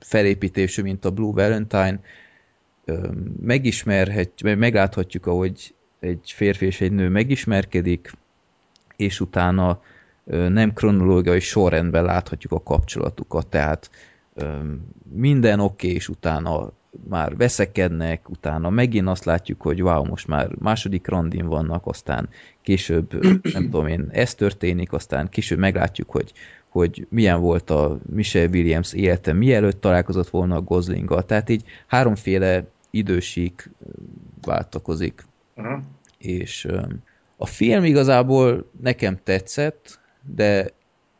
felépítésű, mint a Blue Valentine. Megismerhet, megláthatjuk, ahogy egy férfi és egy nő megismerkedik, és utána nem kronológiai sorrendben láthatjuk a kapcsolatukat, tehát minden oké, okay, és utána már veszekednek, utána megint azt látjuk, hogy wow, most már második randin vannak, aztán később, nem tudom én, ez történik, aztán később meglátjuk, hogy, hogy milyen volt a Michelle Williams élete, mielőtt találkozott volna a Goslinggal. Tehát így háromféle idősík váltakozik. Uh-huh. És a film igazából nekem tetszett, de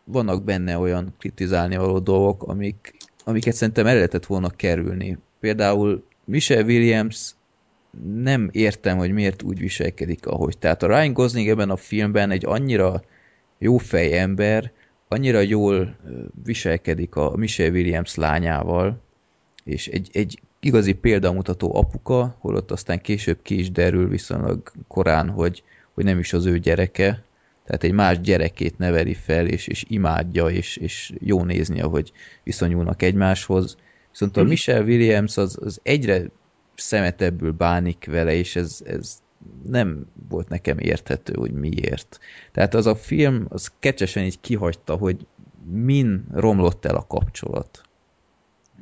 vannak benne olyan kritizálni való dolgok, amik, amiket szerintem el lehetett volna kerülni. Például Michelle Williams nem értem, hogy miért úgy viselkedik, ahogy. Tehát a Ryan Gosling ebben a filmben egy annyira jó fej ember, annyira jól viselkedik a Michelle Williams lányával, és egy, egy igazi példamutató apuka, holott aztán később ki is derül viszonylag korán, hogy, hogy nem is az ő gyereke, tehát egy más gyerekét neveli fel, és, és imádja, és, és jó nézni, ahogy viszonyulnak egymáshoz. Viszont a hm. Michelle Williams az, az egyre szemetebbül bánik vele, és ez, ez nem volt nekem érthető, hogy miért. Tehát az a film, az kecsesen így kihagyta, hogy min romlott el a kapcsolat.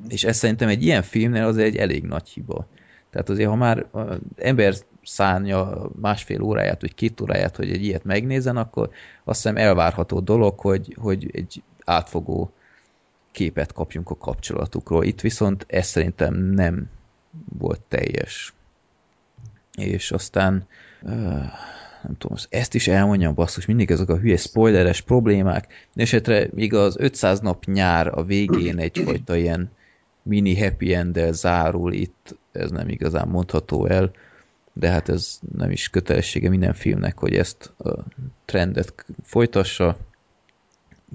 És ez szerintem egy ilyen filmnél az egy elég nagy hiba. Tehát azért, ha már ember szánja másfél óráját, vagy két óráját, hogy egy ilyet megnézen, akkor azt hiszem elvárható dolog, hogy, hogy egy átfogó képet kapjunk a kapcsolatukról. Itt viszont ez szerintem nem volt teljes. És aztán nem tudom, ezt is elmondjam, basszus, mindig ezek a hülye spoileres problémák. Esetre még az 500 nap nyár a végén egyfajta ilyen mini happy end zárul itt, ez nem igazán mondható el, de hát ez nem is kötelessége minden filmnek, hogy ezt a trendet folytassa.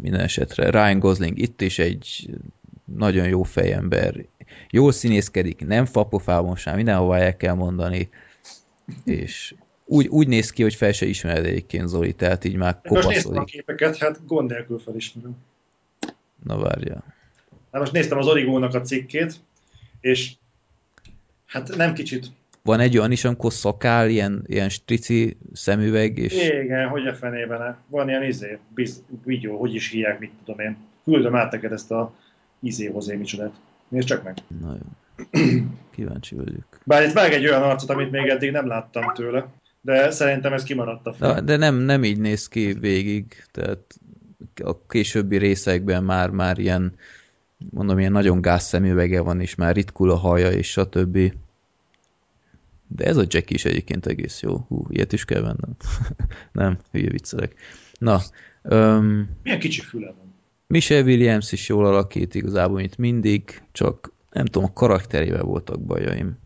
Minden esetre Ryan Gosling itt is egy nagyon jó fejember, jól színészkedik, nem fapofában sem, mindenhova el kell mondani, és úgy, úgy néz ki, hogy fel se ismered egyébként Zoli, tehát így már kopaszodik. Most néztem a képeket, hát gond nélkül felismerem. Na várja. Hát most néztem az Origónak a cikkét, és hát nem kicsit. Van egy olyan is, amikor szakál, ilyen, ilyen strici szemüveg, és... Igen, hogy a fenében. Van ilyen izé, biz, videó, hogy is hívják, mit tudom én. Küldöm át neked ezt a izé hozé micsodát. Nézd csak meg. Na jó. Kíváncsi vagyok. Bár itt vág egy olyan arcot, amit még eddig nem láttam tőle, de szerintem ez kimaradt a fel. De nem, nem így néz ki végig, tehát a későbbi részekben már, már ilyen mondom, ilyen nagyon gáz szemüvege van, és már ritkul a haja, és stb. De ez a Jack is egyébként egész jó. Hú, ilyet is kell vennem. [laughs] nem, hülye viccelek. Na. Um, Milyen kicsi füle van? Michelle Williams is jól alakít igazából, mint mindig, csak nem tudom, a karakterével voltak bajaim.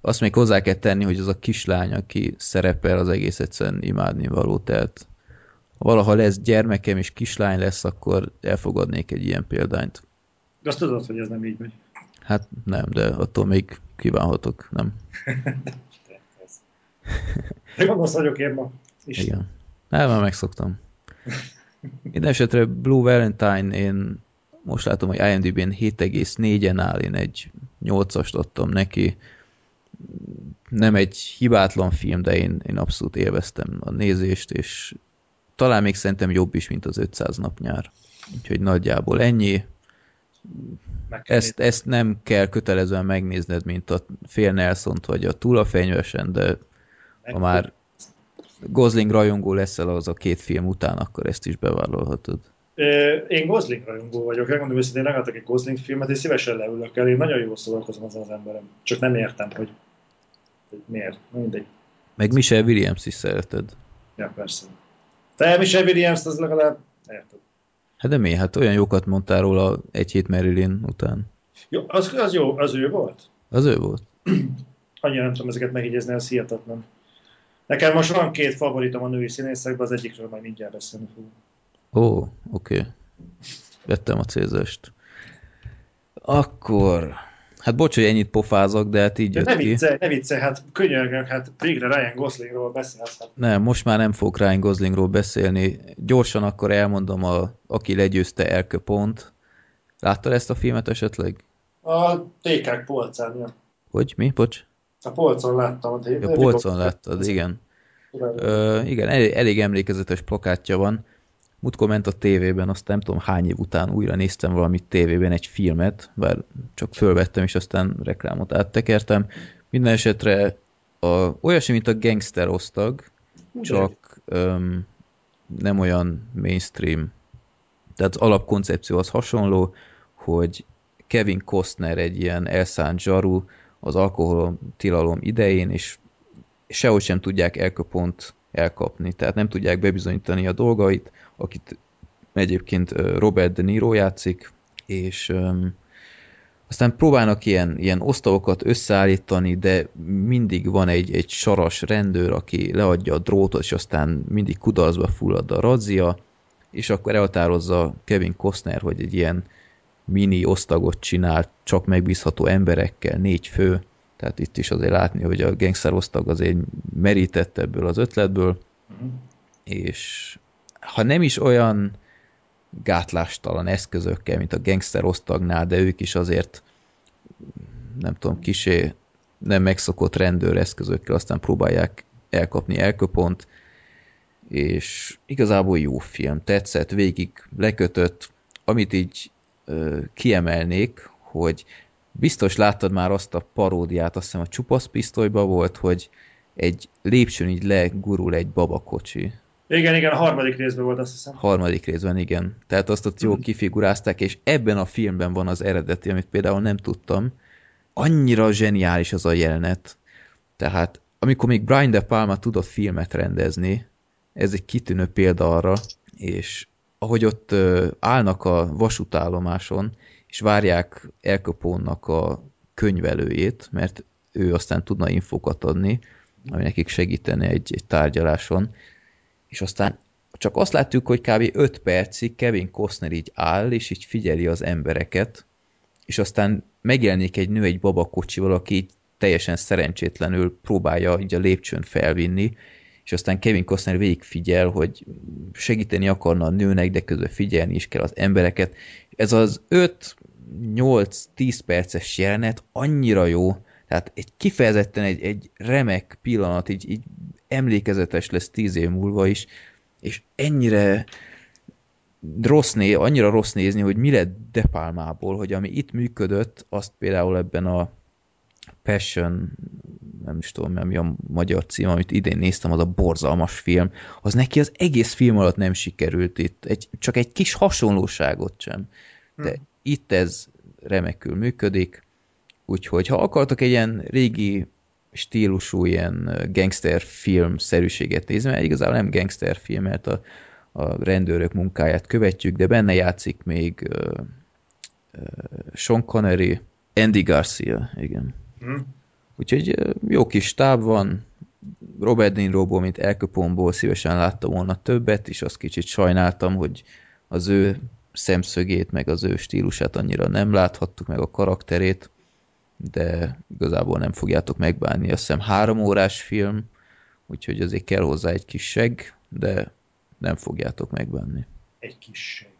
Azt még hozzá kell tenni, hogy az a kislány, aki szerepel, az egész egyszerűen imádni való, tehát ha valaha lesz gyermekem és kislány lesz, akkor elfogadnék egy ilyen példányt. De azt tudod, hogy ez nem így megy. Hát nem, de attól még kívánhatok, nem? [laughs] Gonosz vagyok én ma. Isten. Igen. Hát már megszoktam. Minden esetre Blue Valentine én most látom, hogy IMDb-n 7,4-en áll, én egy 8-ast adtam neki. Nem egy hibátlan film, de én, én abszolút élveztem a nézést, és talán még szerintem jobb is, mint az 500 nap nyár. Úgyhogy nagyjából ennyi. Ezt, ezt nem kell kötelezően megnézned, mint a Fél nelson vagy a Túl a fenyvesen, de ha már Gosling rajongó leszel az a két film után, akkor ezt is bevállalhatod. Én Gosling rajongó vagyok, megmondom őszintén, legalább egy Gosling filmet, és szívesen leülök el, én nagyon jól szórakozom azon az emberem. Csak nem értem, hogy, hogy miért. Mindegy. Meg Michelle Williams is szereted. Ja, persze. Te Michelle williams az legalább érted. Hát de mi? Hát olyan jókat mondtál róla egy hét Marilyn után. Jó, az, az jó, az ő volt? Az ő volt. [clears throat] Annyira nem tudom ezeket megjegyezni, az hihetetlen. Nekem most van két favoritom a női színészekben, az egyikről majd mindjárt beszélni fogunk. Ó, oké. Okay. Vettem a célzást. Akkor... Hát bocs, hogy ennyit pofázok, de hát így de jött ne ki. viccelj, ne viccelj, hát könyörgök, hát végre Ryan Goslingról beszélsz. Hát. Nem, most már nem fogok Ryan Goslingról beszélni. Gyorsan akkor elmondom, a, aki legyőzte El Capone-t. Láttad ezt a filmet esetleg? A tékák polcán, ja. Hogy? Mi? Bocs? A polcon láttam. A A polcon láttad, igen. Ö, igen, elég, elég emlékezetes plakátja van. Múltkor ment a tévében, azt nem tudom hány év után újra néztem valamit tévében, egy filmet, bár csak fölvettem, és aztán reklámot áttekertem. Minden esetre a, olyasmi, mint a gangster osztag, csak öm, nem olyan mainstream. Tehát az alapkoncepció az hasonló, hogy Kevin Costner egy ilyen elszánt zsaru az alkohol tilalom idején, és sehogy sem tudják elköpont elkapni, tehát nem tudják bebizonyítani a dolgait, akit egyébként Robert De Niro játszik, és um, aztán próbálnak ilyen, ilyen osztagokat összeállítani, de mindig van egy, egy saras rendőr, aki leadja a drótot, és aztán mindig kudarcba fullad a razzia, és akkor elhatározza Kevin Costner, hogy egy ilyen mini osztagot csinál, csak megbízható emberekkel, négy fő, tehát itt is azért látni, hogy a gangster osztag azért merített ebből az ötletből, uh-huh. és ha nem is olyan gátlástalan eszközökkel, mint a gangster osztagnál, de ők is azért nem tudom, kisé nem megszokott rendőr eszközökkel, aztán próbálják elkapni elköpont, és igazából jó film, tetszett, végig lekötött, amit így ö, kiemelnék, hogy biztos láttad már azt a paródiát, azt hiszem a csupasz pisztolyba volt, hogy egy lépcsőn így legurul egy babakocsi. Igen, igen, a harmadik részben volt, azt hiszem. Harmadik részben, igen. Tehát azt ott jól kifigurázták, és ebben a filmben van az eredeti, amit például nem tudtam. Annyira zseniális az a jelenet. Tehát, amikor még Brian De Palma tudott filmet rendezni, ez egy kitűnő példa arra, és ahogy ott állnak a vasútállomáson, és várják Elkapónnak a könyvelőjét, mert ő aztán tudna infokat adni, ami nekik segítene egy, egy tárgyaláson, és aztán csak azt látjuk, hogy kb. 5 percig Kevin Costner így áll, és így figyeli az embereket, és aztán megjelenik egy nő egy babakocsival, aki így teljesen szerencsétlenül próbálja így a lépcsőn felvinni, és aztán Kevin Costner végig figyel, hogy segíteni akarna a nőnek, de közben figyelni is kell az embereket. Ez az 5-8-10 perces jelenet annyira jó, tehát egy kifejezetten egy, egy remek pillanat, így, így emlékezetes lesz tíz év múlva is, és ennyire rossz né, annyira rossz nézni, hogy mi lett Depalmából, hogy ami itt működött, azt például ebben a Passion, nem is tudom, mi a magyar cím, amit idén néztem, az a borzalmas film, az neki az egész film alatt nem sikerült itt, egy, csak egy kis hasonlóságot sem. De hmm. itt ez remekül működik, úgyhogy ha akartok egy ilyen régi stílusú ilyen gangster film szerűséget nézni, mert igazából nem gangster film, mert a, a rendőrök munkáját követjük, de benne játszik még uh, uh, Sean Connery, Andy Garcia, igen. Hmm. Úgyhogy uh, jó kis táb van, Robert De Niroból, mint elköpomból szívesen láttam volna többet, és azt kicsit sajnáltam, hogy az ő szemszögét, meg az ő stílusát annyira nem láthattuk, meg a karakterét, de igazából nem fogjátok megbánni. Azt hiszem három órás film, úgyhogy azért kell hozzá egy kis seg, de nem fogjátok megbánni. Egy kis seg.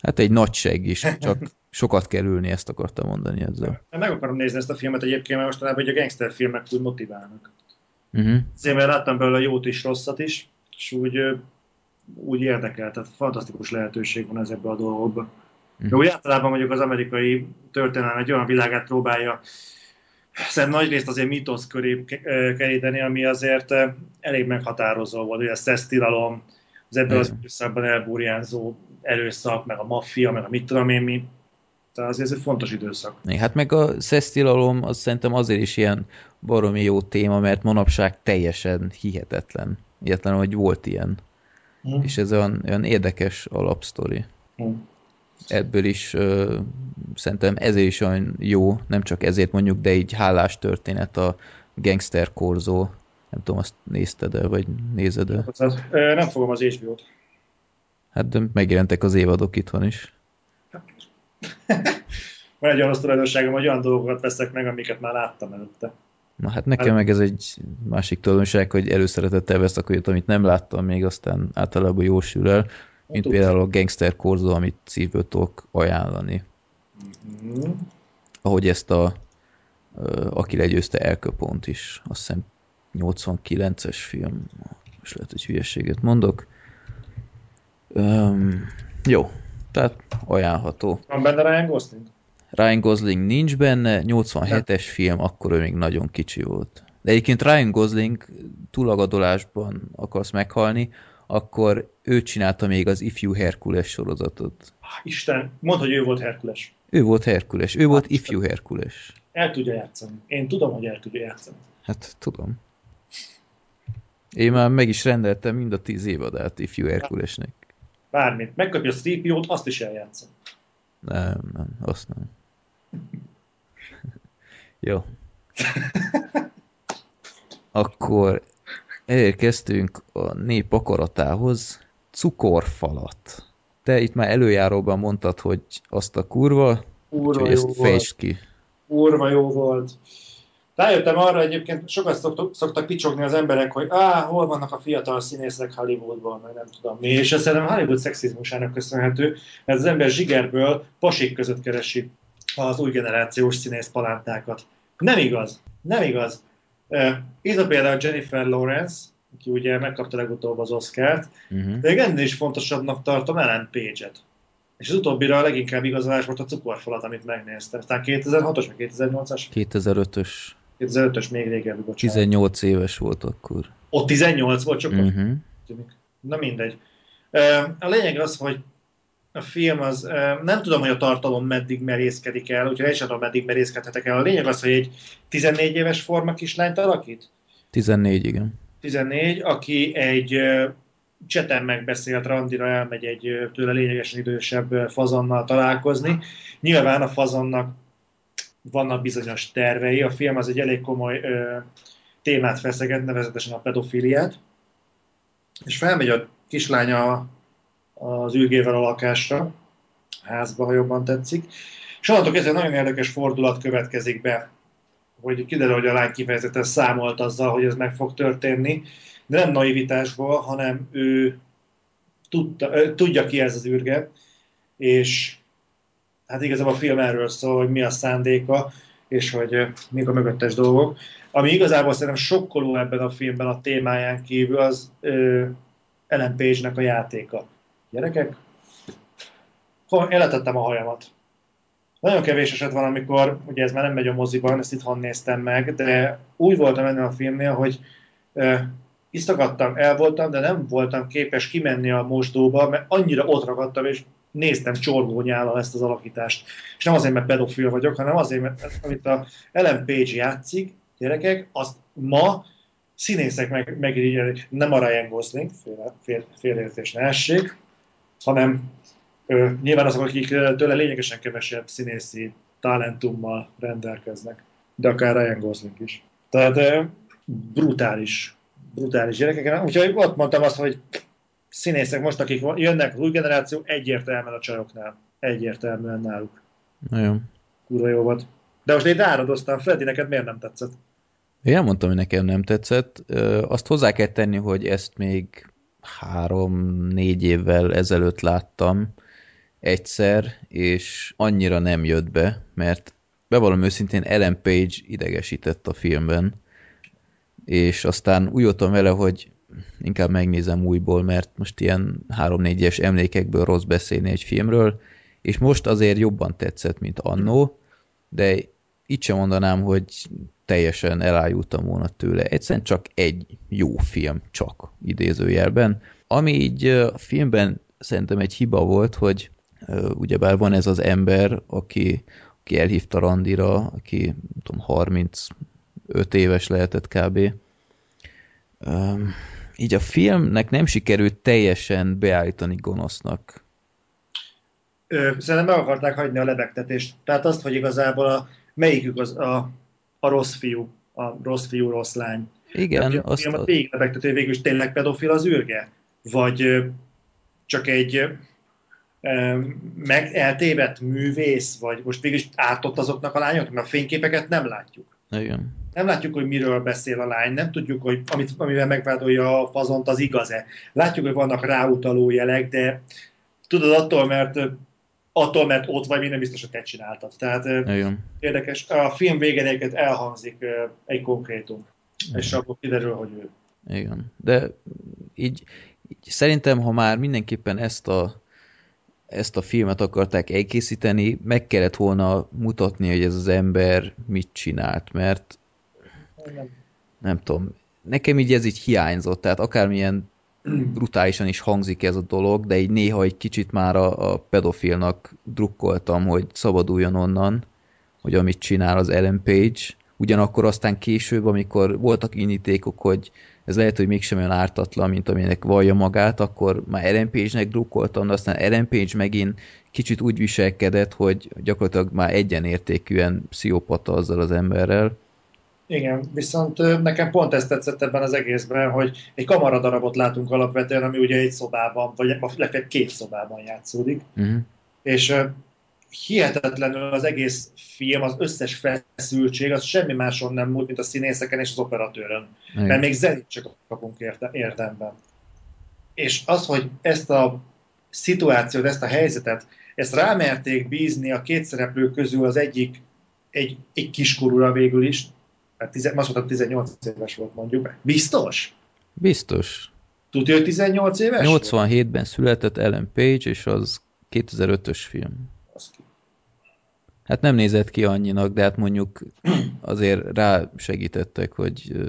Hát egy nagy seg is, csak sokat kell ülni, ezt akartam mondani ezzel. Meg akarom nézni ezt a filmet egyébként, mert mostanában hogy a gangster filmek úgy motiválnak. Uh-huh. Azért mert láttam belőle jót is, rosszat is, és úgy, úgy érdekel, tehát fantasztikus lehetőség van ezekben a dolgokban. Uh-huh. Úgy általában mondjuk az amerikai történelem egy olyan világát próbálja szerintem nagy részt azért mítosz köré keríteni, ami azért elég meghatározó volt, ugye a szesztilalom, az ebből az időszakban elburjánzó erőszak, meg a maffia, meg a mit tudom én mi. Tehát azért ez egy fontos időszak. Hát meg a szesztilalom az szerintem azért is ilyen baromi jó téma, mert manapság teljesen hihetetlen. Ilyetlen, hogy volt ilyen. Hm. és ez olyan, olyan érdekes alapsztori. Hm. Ebből is ö, szerintem ezért is olyan jó, nem csak ezért mondjuk, de így hálás történet a Gangster Korzó. Nem tudom, azt nézted el, vagy nézed el? Bocsánat, ö, Nem fogom az HBO-t. Hát de megjelentek az évadok itthon is. [laughs] Van egy rossz tulajdonságom, hogy olyan dolgokat veszek meg, amiket már láttam előtte. Na hát nekem meg ez egy másik tulajdonság, hogy előszeretettel veszek olyat, amit nem láttam még, aztán általában jósül el, mint Tudsz. például a Gangster Korzó, amit szívből tudok ajánlani. Mhm. Ahogy ezt a aki legyőzte Elköpont is, azt hiszem 89-es film, és lehet, hogy hülyeséget mondok. Um, jó, tehát ajánlható. Van benne Ryan Gosling? Ryan Gosling nincs benne, 87-es film, akkor ő még nagyon kicsi volt. De egyébként Ryan Gosling túlagadolásban akarsz meghalni, akkor ő csinálta még az Ifjú Herkules sorozatot. Ah, Isten, mondd, hogy ő volt Herkules. Ő volt Herkules, ő volt Ifjú Herkules. El tudja játszani. Én tudom, hogy el tudja játszani. Hát tudom. Én már meg is rendeltem mind a tíz évadát Ifjú Herkulesnek. Bármit. Megkapja a Streepio-t, azt is eljátszom. Nem, nem, azt nem. [laughs] Jó. [laughs] Akkor elérkeztünk a nép akaratához. Cukorfalat. Te itt már előjáróban mondtad, hogy azt a kurva, Kurva jó ezt volt. fejtsd ki. Kurva jó volt. Rájöttem arra egyébként, sokat szoktak, szoktak picsogni az emberek, hogy á, hol vannak a fiatal színészek Hollywoodban, meg nem tudom mi. És ez szerintem Hollywood szexizmusának köszönhető, mert az ember zsigerből pasik között keresi az új generációs színész palántákat. Nem igaz. Nem igaz. Uh, itt a például Jennifer Lawrence, aki ugye megkapta legutóbb az Oscárt, Uh-huh. de még ennél is fontosabbnak tartom Ellen Page-et. És az utóbbira a leginkább igazolás volt a cukorfalat, amit megnéztem. Aztán 2006-os, vagy 2008-as? 2005-ös, 2005-ös még régebbi, bocsánat. 18 éves volt akkor. Ott 18 volt, csak uh-huh. Tűnik. Na mindegy. A lényeg az, hogy a film az, nem tudom, hogy a tartalom meddig merészkedik el, úgyhogy én sem tudom, meddig merészkedhetek el. A lényeg az, hogy egy 14 éves forma kislányt alakít. 14, igen. 14, aki egy cseten megbeszélt randira elmegy egy tőle lényegesen idősebb ö, fazonnal találkozni. Nyilván a fazonnak vannak bizonyos tervei. A film az egy elég komoly ö, témát feszeget, nevezetesen a pedofiliát. És felmegy a kislánya az űrgével a lakásra, házba, ha jobban tetszik. És onnantól kezdve nagyon érdekes fordulat következik be, hogy kiderül, hogy a lány kifejezetten számolt azzal, hogy ez meg fog történni, de nem naivitásból, hanem ő tudta, tudja ki ez az űrge, és hát igazából a film erről szól, hogy mi a szándéka, és hogy mik a mögöttes dolgok. Ami igazából szerintem sokkoló ebben a filmben a témáján kívül, az ö, Ellen Page-nek a játéka. Gyerekek, eletettem a hajamat. Nagyon kevés eset van, amikor, ugye ez már nem megy a moziban, ezt itthon néztem meg, de úgy voltam ennél a filmnél, hogy ö, isztagadtam, el voltam, de nem voltam képes kimenni a mosdóba, mert annyira ott ragadtam, és néztem csorgónyállal ezt az alakítást. És nem azért, mert pedofil vagyok, hanem azért, mert amit a Ellen Page játszik, gyerekek, azt ma színészek meg, megirigyelik, nem a Ryan Gosling, fél, fél, félreértés ne essék, hanem nyilván azok, akik tőle lényegesen kevesebb színészi talentummal rendelkeznek, de akár Ryan Gosling is. Tehát brutális, brutális gyerekek. Úgyhogy ott mondtam azt, hogy színészek most, akik jönnek, az új generáció, egyértelműen a csajoknál. Egyértelműen náluk. Nagyon. Kurva jó volt. De most én ráradoztam, Freddy, neked miért nem tetszett? Én elmondtam, hogy nekem nem tetszett. Azt hozzá kell tenni, hogy ezt még három-négy évvel ezelőtt láttam egyszer, és annyira nem jött be, mert bevallom őszintén Ellen Page idegesített a filmben, és aztán úgy voltam vele, hogy inkább megnézem újból, mert most ilyen három-négyes emlékekből rossz beszélni egy filmről, és most azért jobban tetszett, mint annó, de itt sem mondanám, hogy teljesen elájultam volna tőle. Egyszerűen csak egy jó film, csak idézőjelben. Ami így a filmben szerintem egy hiba volt, hogy ugyebár van ez az ember, aki, aki elhívta randira, aki nem tudom, 35 éves lehetett kb. Öm, így a filmnek nem sikerült teljesen beállítani gonosznak. Ö, szerintem meg akarták hagyni a lebegtetést. Tehát azt, hogy igazából a, melyikük az a, a rossz fiú, a rossz fiú, rossz lány. Igen, Tehát, azt a, a... a végig lebegtető végül is tényleg pedofil az űrge? Vagy csak egy meg eltévedt művész, vagy most végül is ártott azoknak a lányoknak, mert a fényképeket nem látjuk. Igen. Nem látjuk, hogy miről beszél a lány, nem tudjuk, hogy amit, amivel megvádolja a fazont, az igaz-e. Látjuk, hogy vannak ráutaló jelek, de tudod, attól, mert attól, mert ott vagy, még nem biztos, hogy te csináltad. Tehát Igen. érdekes. A film végén egyébként elhangzik egy konkrétum, és akkor kiderül, hogy ő. Igen. De így, így szerintem, ha már mindenképpen ezt a, ezt a filmet akarták elkészíteni, meg kellett volna mutatni, hogy ez az ember mit csinált, mert Nem. nem tudom, nekem így ez így hiányzott, tehát akármilyen [clears throat] brutálisan is hangzik ez a dolog, de így néha egy kicsit már a, a pedofilnak drukkoltam, hogy szabaduljon onnan, hogy amit csinál az Ellen Page, ugyanakkor aztán később, amikor voltak indítékok, hogy ez lehet, hogy mégsem olyan ártatlan, mint aminek vallja magát, akkor már Page-nek drukkoltam, de aztán Page megint kicsit úgy viselkedett, hogy gyakorlatilag már egyenértékűen pszichopata azzal az emberrel. Igen, viszont nekem pont ezt tetszett ebben az egészben, hogy egy kamaradarabot látunk alapvetően, ami ugye egy szobában, vagy legfeljebb két szobában játszódik, Uh-huh. és hihetetlenül az egész film, az összes feszültség, az semmi máson nem múlt, mint a színészeken és az operatőrön. Mert még zenét csak kapunk érte, érdemben. És az, hogy ezt a szituációt, ezt a helyzetet, ezt rámerték bízni a két szereplő közül az egyik, egy, egy kiskorúra végül is, hát tize, azt mondtam, 18 éves volt mondjuk. Biztos? Biztos. Tudja, hogy 18 éves? volt? 87-ben született Ellen Page, és az 2005-ös film. Hát nem nézett ki annyinak, de hát mondjuk azért rá segítettek, hogy ö,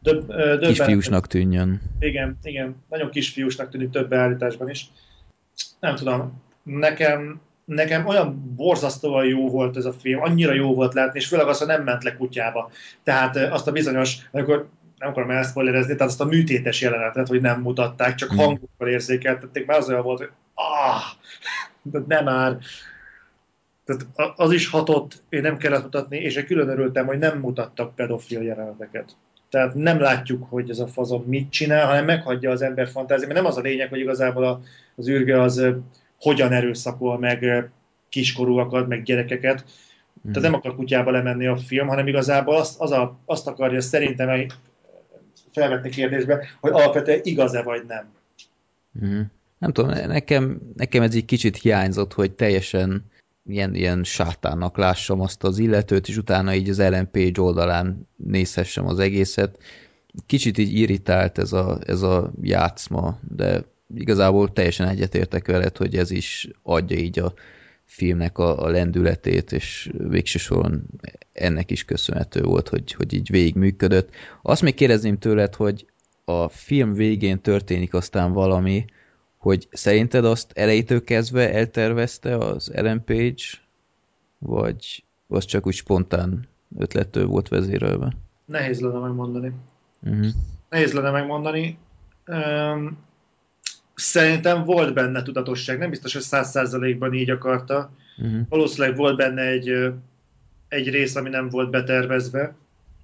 Döbb, ö, kisfiúsnak tűnjön. Igen, igen. Nagyon kisfiúsnak tűnik több beállításban is. Nem tudom, nekem, nekem olyan borzasztóan jó volt ez a film, annyira jó volt látni, és főleg az, hogy nem ment le kutyába. Tehát azt a bizonyos, amikor nem akarom elszpoilerezni, tehát azt a műtétes jelenetet, hogy nem mutatták, csak Mm. hangokkal érzékeltették, már az olyan volt, hogy ah, [laughs] de nem már. Tehát az is hatott, én nem kellett mutatni, és én külön örültem, hogy nem mutattak pedofil jeleneteket. Tehát nem látjuk, hogy ez a fazon mit csinál, hanem meghagyja az ember fantáziát. Mert nem az a lényeg, hogy igazából a, az űrge az hogyan erőszakol meg kiskorúakat, meg gyerekeket. Mm. Tehát nem akar kutyába lemenni a film, hanem igazából azt, az a, azt akarja szerintem egy- felvetni kérdésbe, hogy alapvetően igaz-e vagy nem. Mhm. Nem tudom, nekem, nekem ez egy kicsit hiányzott, hogy teljesen ilyen, ilyen sátánnak lássam azt az illetőt, és utána így az Page oldalán nézhessem az egészet. Kicsit így irritált ez a, ez a játszma, de igazából teljesen egyetértek veled, hogy ez is adja így a filmnek a, a lendületét, és végső soron ennek is köszönhető volt, hogy, hogy így végig működött. Azt még kérdezném tőled, hogy a film végén történik aztán valami, hogy szerinted azt elejétől kezdve eltervezte az Ellen Page, vagy az csak úgy spontán ötlettől volt vezérelve? Nehéz lenne megmondani. Uh-huh. Nehéz lenne megmondani. Um, szerintem volt benne tudatosság. Nem biztos, hogy száz százalékban így akarta. Uh-huh. Valószínűleg volt benne egy, egy rész, ami nem volt betervezve.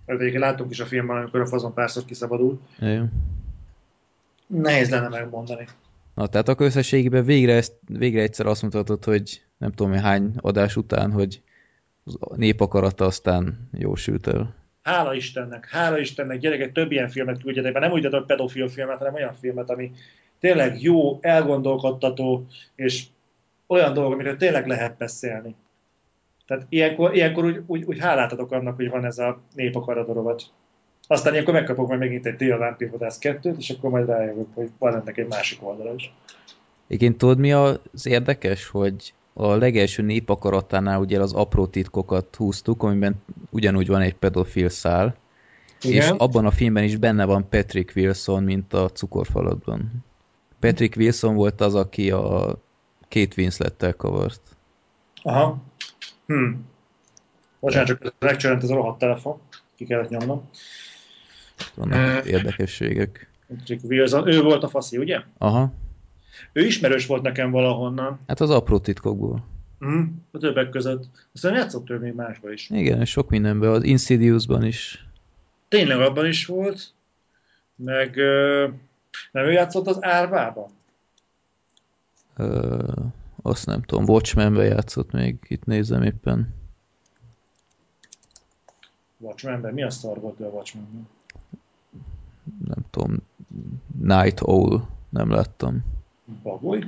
Egyébként láttunk is a filmben, amikor a fazon párszor kiszabadul. Igen. Nehéz lenne megmondani. Na, tehát akkor összességében végre, ezt, végre egyszer azt mutatod, hogy nem tudom hogy hány adás után, hogy a népakarata aztán jósült el. Hála Istennek, hála Istennek, gyerekek, több ilyen filmet küldjetek be, nem úgy adok pedofil filmet, hanem olyan filmet, ami tényleg jó, elgondolkodtató, és olyan dolgok, amiről tényleg lehet beszélni. Tehát ilyenkor, ilyenkor úgy, úgy, úgy hálát adok annak, hogy van ez a népakarata Aztán ilyenkor megkapok majd megint egy Tél Vámpírvadász kettőt, és akkor majd rájövök, hogy van ennek egy másik oldala is. Igen, tudod mi az érdekes, hogy a legelső népakaratánál ugye az apró titkokat húztuk, amiben ugyanúgy van egy pedofil szál, és abban a filmben is benne van Patrick Wilson, mint a cukorfalatban. Patrick Wilson volt az, aki a két Winslettel kavart. Aha. Hm. Bocsánat, csak megcsörönt ez a rohadt telefon. Ki kellett nyomnom. Vannak érdekességek. Patrick Wilson, ő volt a faszi, ugye? Aha. Ő ismerős volt nekem valahonnan. Hát az apró titkokból. Mm, a többek között. Aztán játszott ő még másba is. Igen, és sok mindenben, az Insidiousban is. Tényleg abban is volt. Meg ö, nem ő játszott az Árvában? Ö, azt nem tudom, Watchmenben játszott még, itt nézem éppen. Watchmenben? Mi a szar volt ő a Watchmenben? Nem tudom, Night Owl, nem láttam. Bagoly?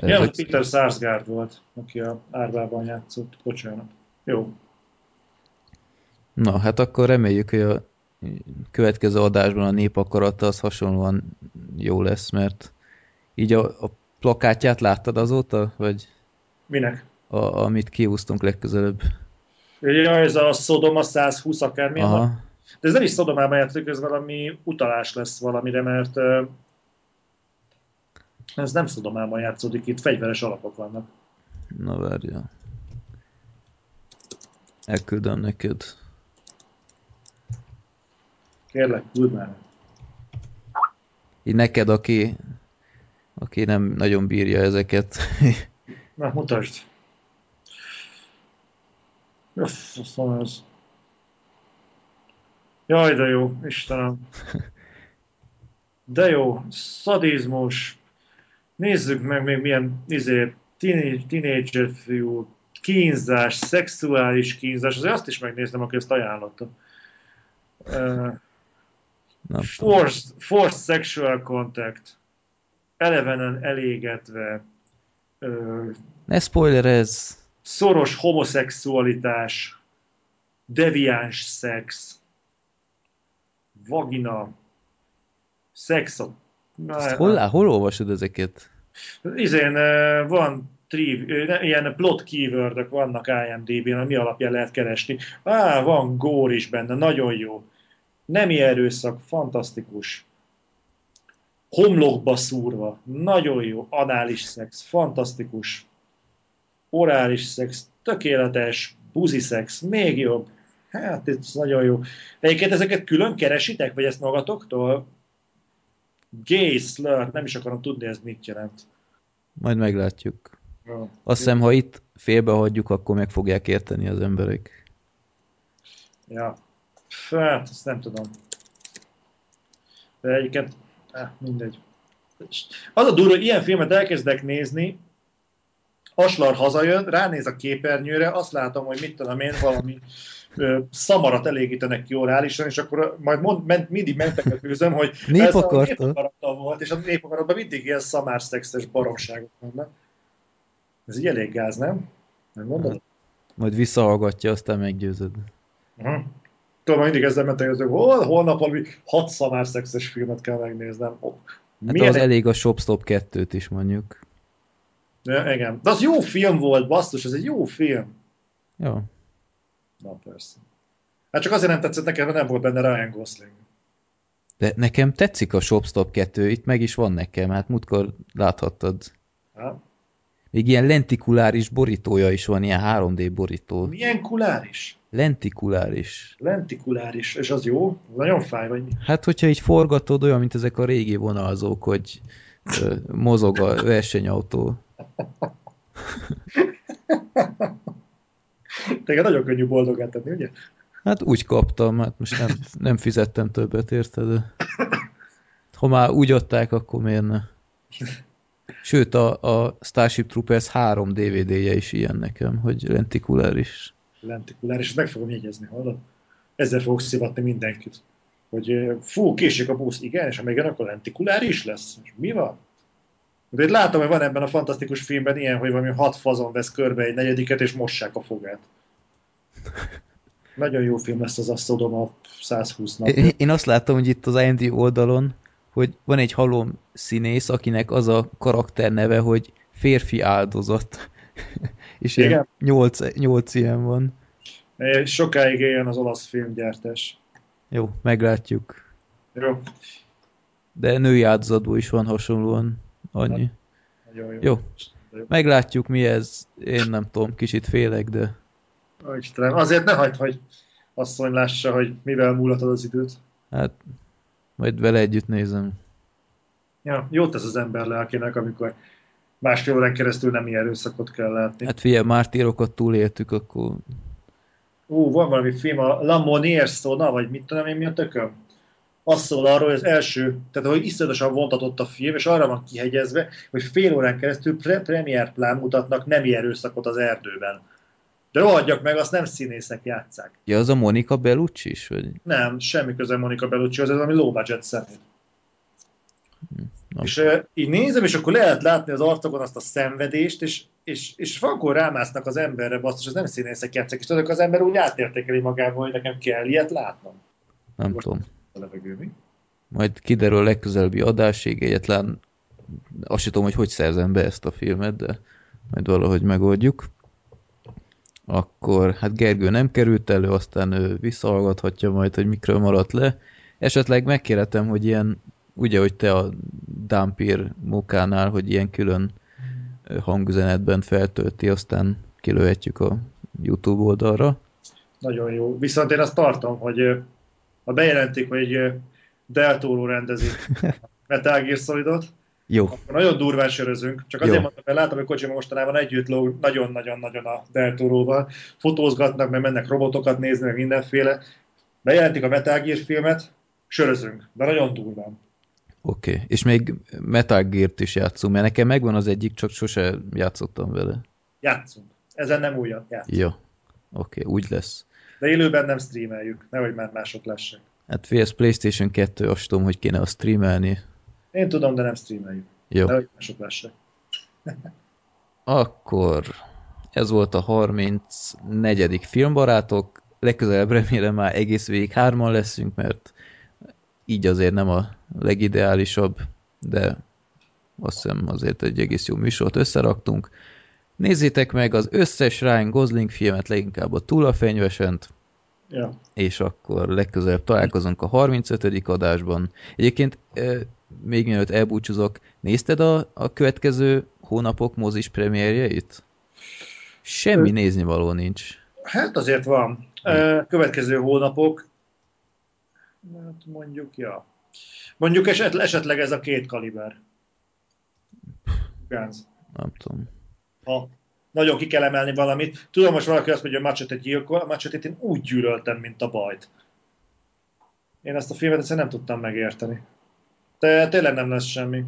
Ez Ja, egy- Peter Sarsgaard volt, aki a Árvában játszott. Bocsánat. Jó. Na, hát akkor reméljük, hogy a következő adásban a népakarata az hasonlóan jó lesz, mert így a, a plakátját láttad azóta, vagy Minek? a, amit kiúztunk legközelebb? Ja, ez a Sodoma 120 akármi. Aha, De ez nem is Szodomában játszik, ez valami utalás lesz valamire, mert ez nem Szodomában játszódik, itt fegyveres alapok vannak. na várja. Elküldöm neked. Kérlek, küld már. Így neked, aki, aki nem nagyon bírja ezeket. [laughs] Na, mutasd. Öff, szóval ez. Jaj, de jó, Istenem. De jó, szadizmus. Nézzük meg még milyen izé, tínédzser fiú, kínzás, szexuális kínzás, azért azt is megnézem, aki ezt ajánlotta. Uh, forced, forced sexual contact. Elevenen elégetve. Uh, ne spoilerezz! szoros homoszexualitás, deviáns szex, vagina, szex Ezt hol, hol olvasod ezeket? Izén van triv, ilyen plot keyword vannak IMDb-n, ami alapján lehet keresni. Á, van gór is benne, nagyon jó. Nemi erőszak, fantasztikus. Homlokba szúrva, nagyon jó. Anális szex, fantasztikus. Orális szex, tökéletes. Buzi szex, még jobb. Hát, ez nagyon jó. Egyébként ezeket külön keresitek, vagy ezt magatoktól? Gay slur, nem is akarom tudni, ez mit jelent. Majd meglátjuk. Jó. Azt hiszem, ha itt félbehagyjuk, akkor meg fogják érteni az emberek. Ja. Hát, ezt nem tudom. De egyébként, eh, mindegy. Az a durva, hogy ilyen filmet elkezdek nézni, Aslar hazajön, ránéz a képernyőre, azt látom, hogy mit tudom én, valami szamarat elégítenek ki orálisan, és akkor majd mond, ment, mindig mentek a főzöm, hogy [laughs] ez a népakarata volt, és a népakaratban mindig ilyen szamárszexes baromságok vannak. Ez így elég gáz, nem? Nem mondod? Majd visszahallgatja, aztán meggyőzöd. Uh-huh. Tudom, mindig ezzel mentek, hogy hol, holnap valami hat szamár szexes filmet kell megnéznem. Oh, Hát az elég a Shopstop 2-t is mondjuk. Ja, igen. De az jó film volt, basszus, ez egy jó film. Jó. Na persze. Hát csak azért nem tetszett nekem, mert nem volt benne Ryan Gosling. De nekem tetszik a Shopstop 2, itt meg is van nekem, hát múltkor láthattad. Ha? Még ilyen lentikuláris borítója is van, ilyen 3D borító. Milyen kuláris? Lentikuláris. Lentikuláris. És az jó? Nagyon fáj, vagy mi? Hát, hogyha így forgatod, olyan, mint ezek a régi vonalzók, hogy mozog a versenyautó. [laughs] Téged nagyon könnyű boldogát tenni, ugye? Hát úgy kaptam, hát most nem, nem fizettem többet, érted? Ha már úgy adták, akkor miért ne? Sőt, a, a Starship Troopers 3 DVD-je is ilyen nekem, hogy lentikuláris. Lentikuláris, meg fogom jegyezni, hallod? Ezzel fogok szivatni mindenkit. Hogy eh, fú, késik a busz, igen, és ha még akkor lentikuláris lesz. És mi van? Itt látom, hogy van ebben a fantasztikus filmben ilyen, hogy valami hat fazon vesz körbe egy negyediket, és mossák a fogát. Nagyon jó film lesz az Asztodom a 120 nap. Én, azt látom, hogy itt az IMD oldalon, hogy van egy halom színész, akinek az a karakter neve, hogy férfi áldozat. [laughs] És Igen. nyolc, nyolc ilyen van. Sokáig éljen az olasz filmgyártás. Jó, meglátjuk. Jó, De női áldozatból is van hasonlóan annyi. nagyon jó. Jó, meglátjuk mi ez. Én nem tudom, kicsit félek, de Ó, Istenem, azért ne hagyd, hogy asszony lássa, hogy mivel múlatod az időt. hát Majd vele együtt nézem. Ja, jót tesz az ember lelkének, amikor másfél órán keresztül nem ilyen erőszakot kell látni. Hát figyelj, mártírokat túléltük, akkor Ú, van valami film, a La Monier Sona, vagy mit tudom én, mi a tököm? Az szól arról, hogy az első, tehát hogy iszonyatosan vontatott a film, és arra van kihegyezve, hogy fél órán keresztül pre- premier plán mutatnak nemi erőszakot az erdőben. De rohadjak meg, azt nem színészek játszák. Ja, az a Monika Bellucci is, vagy? Nem, semmi köze Monika Bellucci, az ami low budget szemét. Na. És uh, így nézem, és akkor lehet látni az arcokon azt a szenvedést, és, és, és vankor rámásznak az emberre, basszus, ez nem színészek játszák, és tudok, az ember úgy átértékeli magával, hogy nekem kell ilyet látnom. Nem Most- tudom. A levegő, mi? Majd kiderül a legközelebbi adásig, egyetlen azt sem tudom, hogy hogy szerzem be ezt a filmet, de majd valahogy megoldjuk. Akkor, hát Gergő nem került elő, aztán ő visszahallgathatja majd, hogy mikről maradt le. Esetleg megkérhetem, hogy ilyen, ugye, hogy te a Dampir mókánál, hogy ilyen külön hangüzenetben feltölti, aztán kilőhetjük a YouTube oldalra. Nagyon jó. Viszont én azt tartom, hogy ha bejelentik, hogy Del Toro rendezi [laughs] Metal Gear Solidot, Jó, akkor nagyon durván sörözünk. Csak azért Jó. mondtam, mert látom, hogy Kojima mostanában együtt lóg nagyon-nagyon-nagyon a Del Toroval. Fotózgatnak, mert mennek robotokat nézni, meg mindenféle. Bejelentik a Metal Gear filmet, sörözünk, de nagyon durván. oké. Okay. És még Metal Gear-t is játszunk, mert nekem megvan az egyik, csak sose játszottam vele. Játszunk. Ezen nem újat játszunk. Ja, oké, okay, úgy lesz. De élőben nem streameljük, nehogy már mások lessek. Hát félsz PlayStation 2, azt tudom, hogy kéne a streamelni. Én tudom, de nem streameljük. Jó. Nehogy mások lessek. [laughs] Akkor ez volt a 34. filmbarátok. Legközelebb remélem már egész végig hárman leszünk, mert így azért nem a legideálisabb, de azt hiszem azért egy egész jó műsort összeraktunk. Nézzétek meg az összes Ryan Gosling filmet, leginkább a Túl a fenyvesent, Ja. és akkor legközelebb találkozunk a 35. adásban. Egyébként még mielőtt elbúcsúzok, nézted a, a következő hónapok mozis premierjeit? Semmi nézni való nincs. Hát azért van. Ö, Következő hónapok, hát mondjuk, ja. Mondjuk esetleg, ez a két kaliber. Guns. Nem tudom. Ha nagyon ki kell emelni valamit. Tudom, most valaki azt mondja, hogy a Machete gyilkol, a Machete-t én úgy gyűlöltem, mint a bajt. Én ezt a filmet egyszerűen nem tudtam megérteni. De tényleg nem lesz semmi.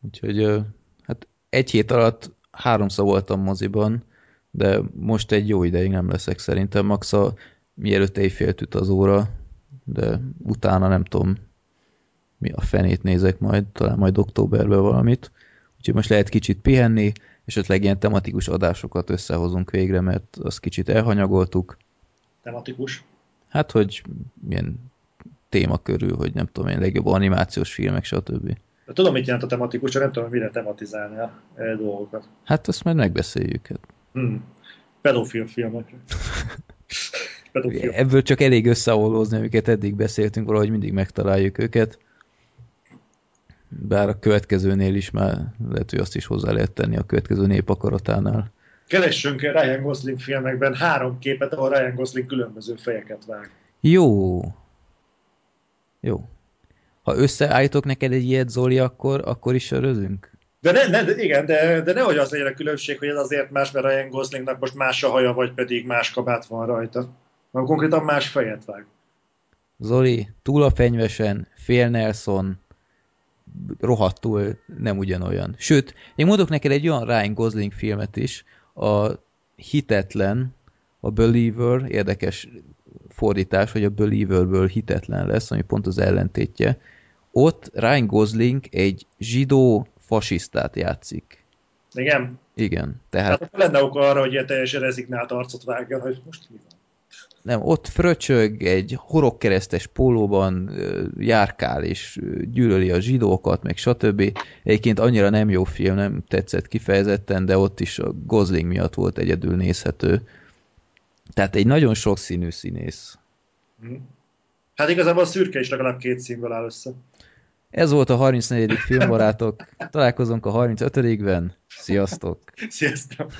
Úgyhogy hát egy hét alatt háromszor voltam moziban, de most egy jó ideig nem leszek szerintem. Max a mielőtt éjfélt üt az óra, de utána nem tudom, mi a fenét nézek majd, talán majd októberben valamit. Úgyhogy most lehet kicsit pihenni, és esetleg ilyen tematikus adásokat összehozunk végre, mert azt kicsit elhanyagoltuk. Tematikus. Hát, hogy milyen téma körül, hogy nem tudom én, legjobb animációs filmek, stb. De tudom, mit jelent a tematikus, csak nem tudom, mire tematizálni a e, dolgokat. Hát azt majd megbeszéljük. Hát. Hmm. Pedofil filmekre. [laughs] Pedofil. Ebből csak elég összeolózni, amiket eddig beszéltünk, valahogy mindig megtaláljuk őket. Bár a következőnél is már lehet, hogy azt is hozzá lehet tenni a következő népakaratánál. Keressünk Ryan Gosling filmekben három képet, ahol Ryan Gosling különböző fejeket vág. Jó. Jó. Ha összeállítok neked egy ilyet, Zoli, akkor, akkor is sörözünk? De, ne, ne, de igen, de, de nehogy az legyen a különbség, hogy ez azért más, mert Ryan Goslingnak most más a haja, vagy pedig más kabát van rajta. Mert konkrétan más fejet vág. Zoli, túl a fenyvesen, fél Nelson, rohadtul nem ugyanolyan. Sőt, én mondok neked egy olyan Ryan Gosling filmet is, a Hitetlen, a Believer, érdekes fordítás, hogy a Believerből hitetlen lesz, ami pont az ellentétje. Ott Ryan Gosling egy zsidó fasisztát játszik. Igen? Igen, Tehát tehát hát, lenne oka arra, hogy ilyen teljesen rezignált arcot vágjon, hogy most mi van. Nem, ott fröcsög egy horogkeresztes pólóban, járkál és gyűlöli a zsidókat, meg stb. Egyébként annyira nem jó film, nem tetszett kifejezetten, de ott is a Gosling miatt volt egyedül nézhető. Tehát egy nagyon sokszínű színész. Hm. Hát igazából a szürke is legalább két színből áll össze. Ez volt a 34. filmbarátok. Találkozunk a 35-ben. Sziasztok! [laughs] Sziasztok!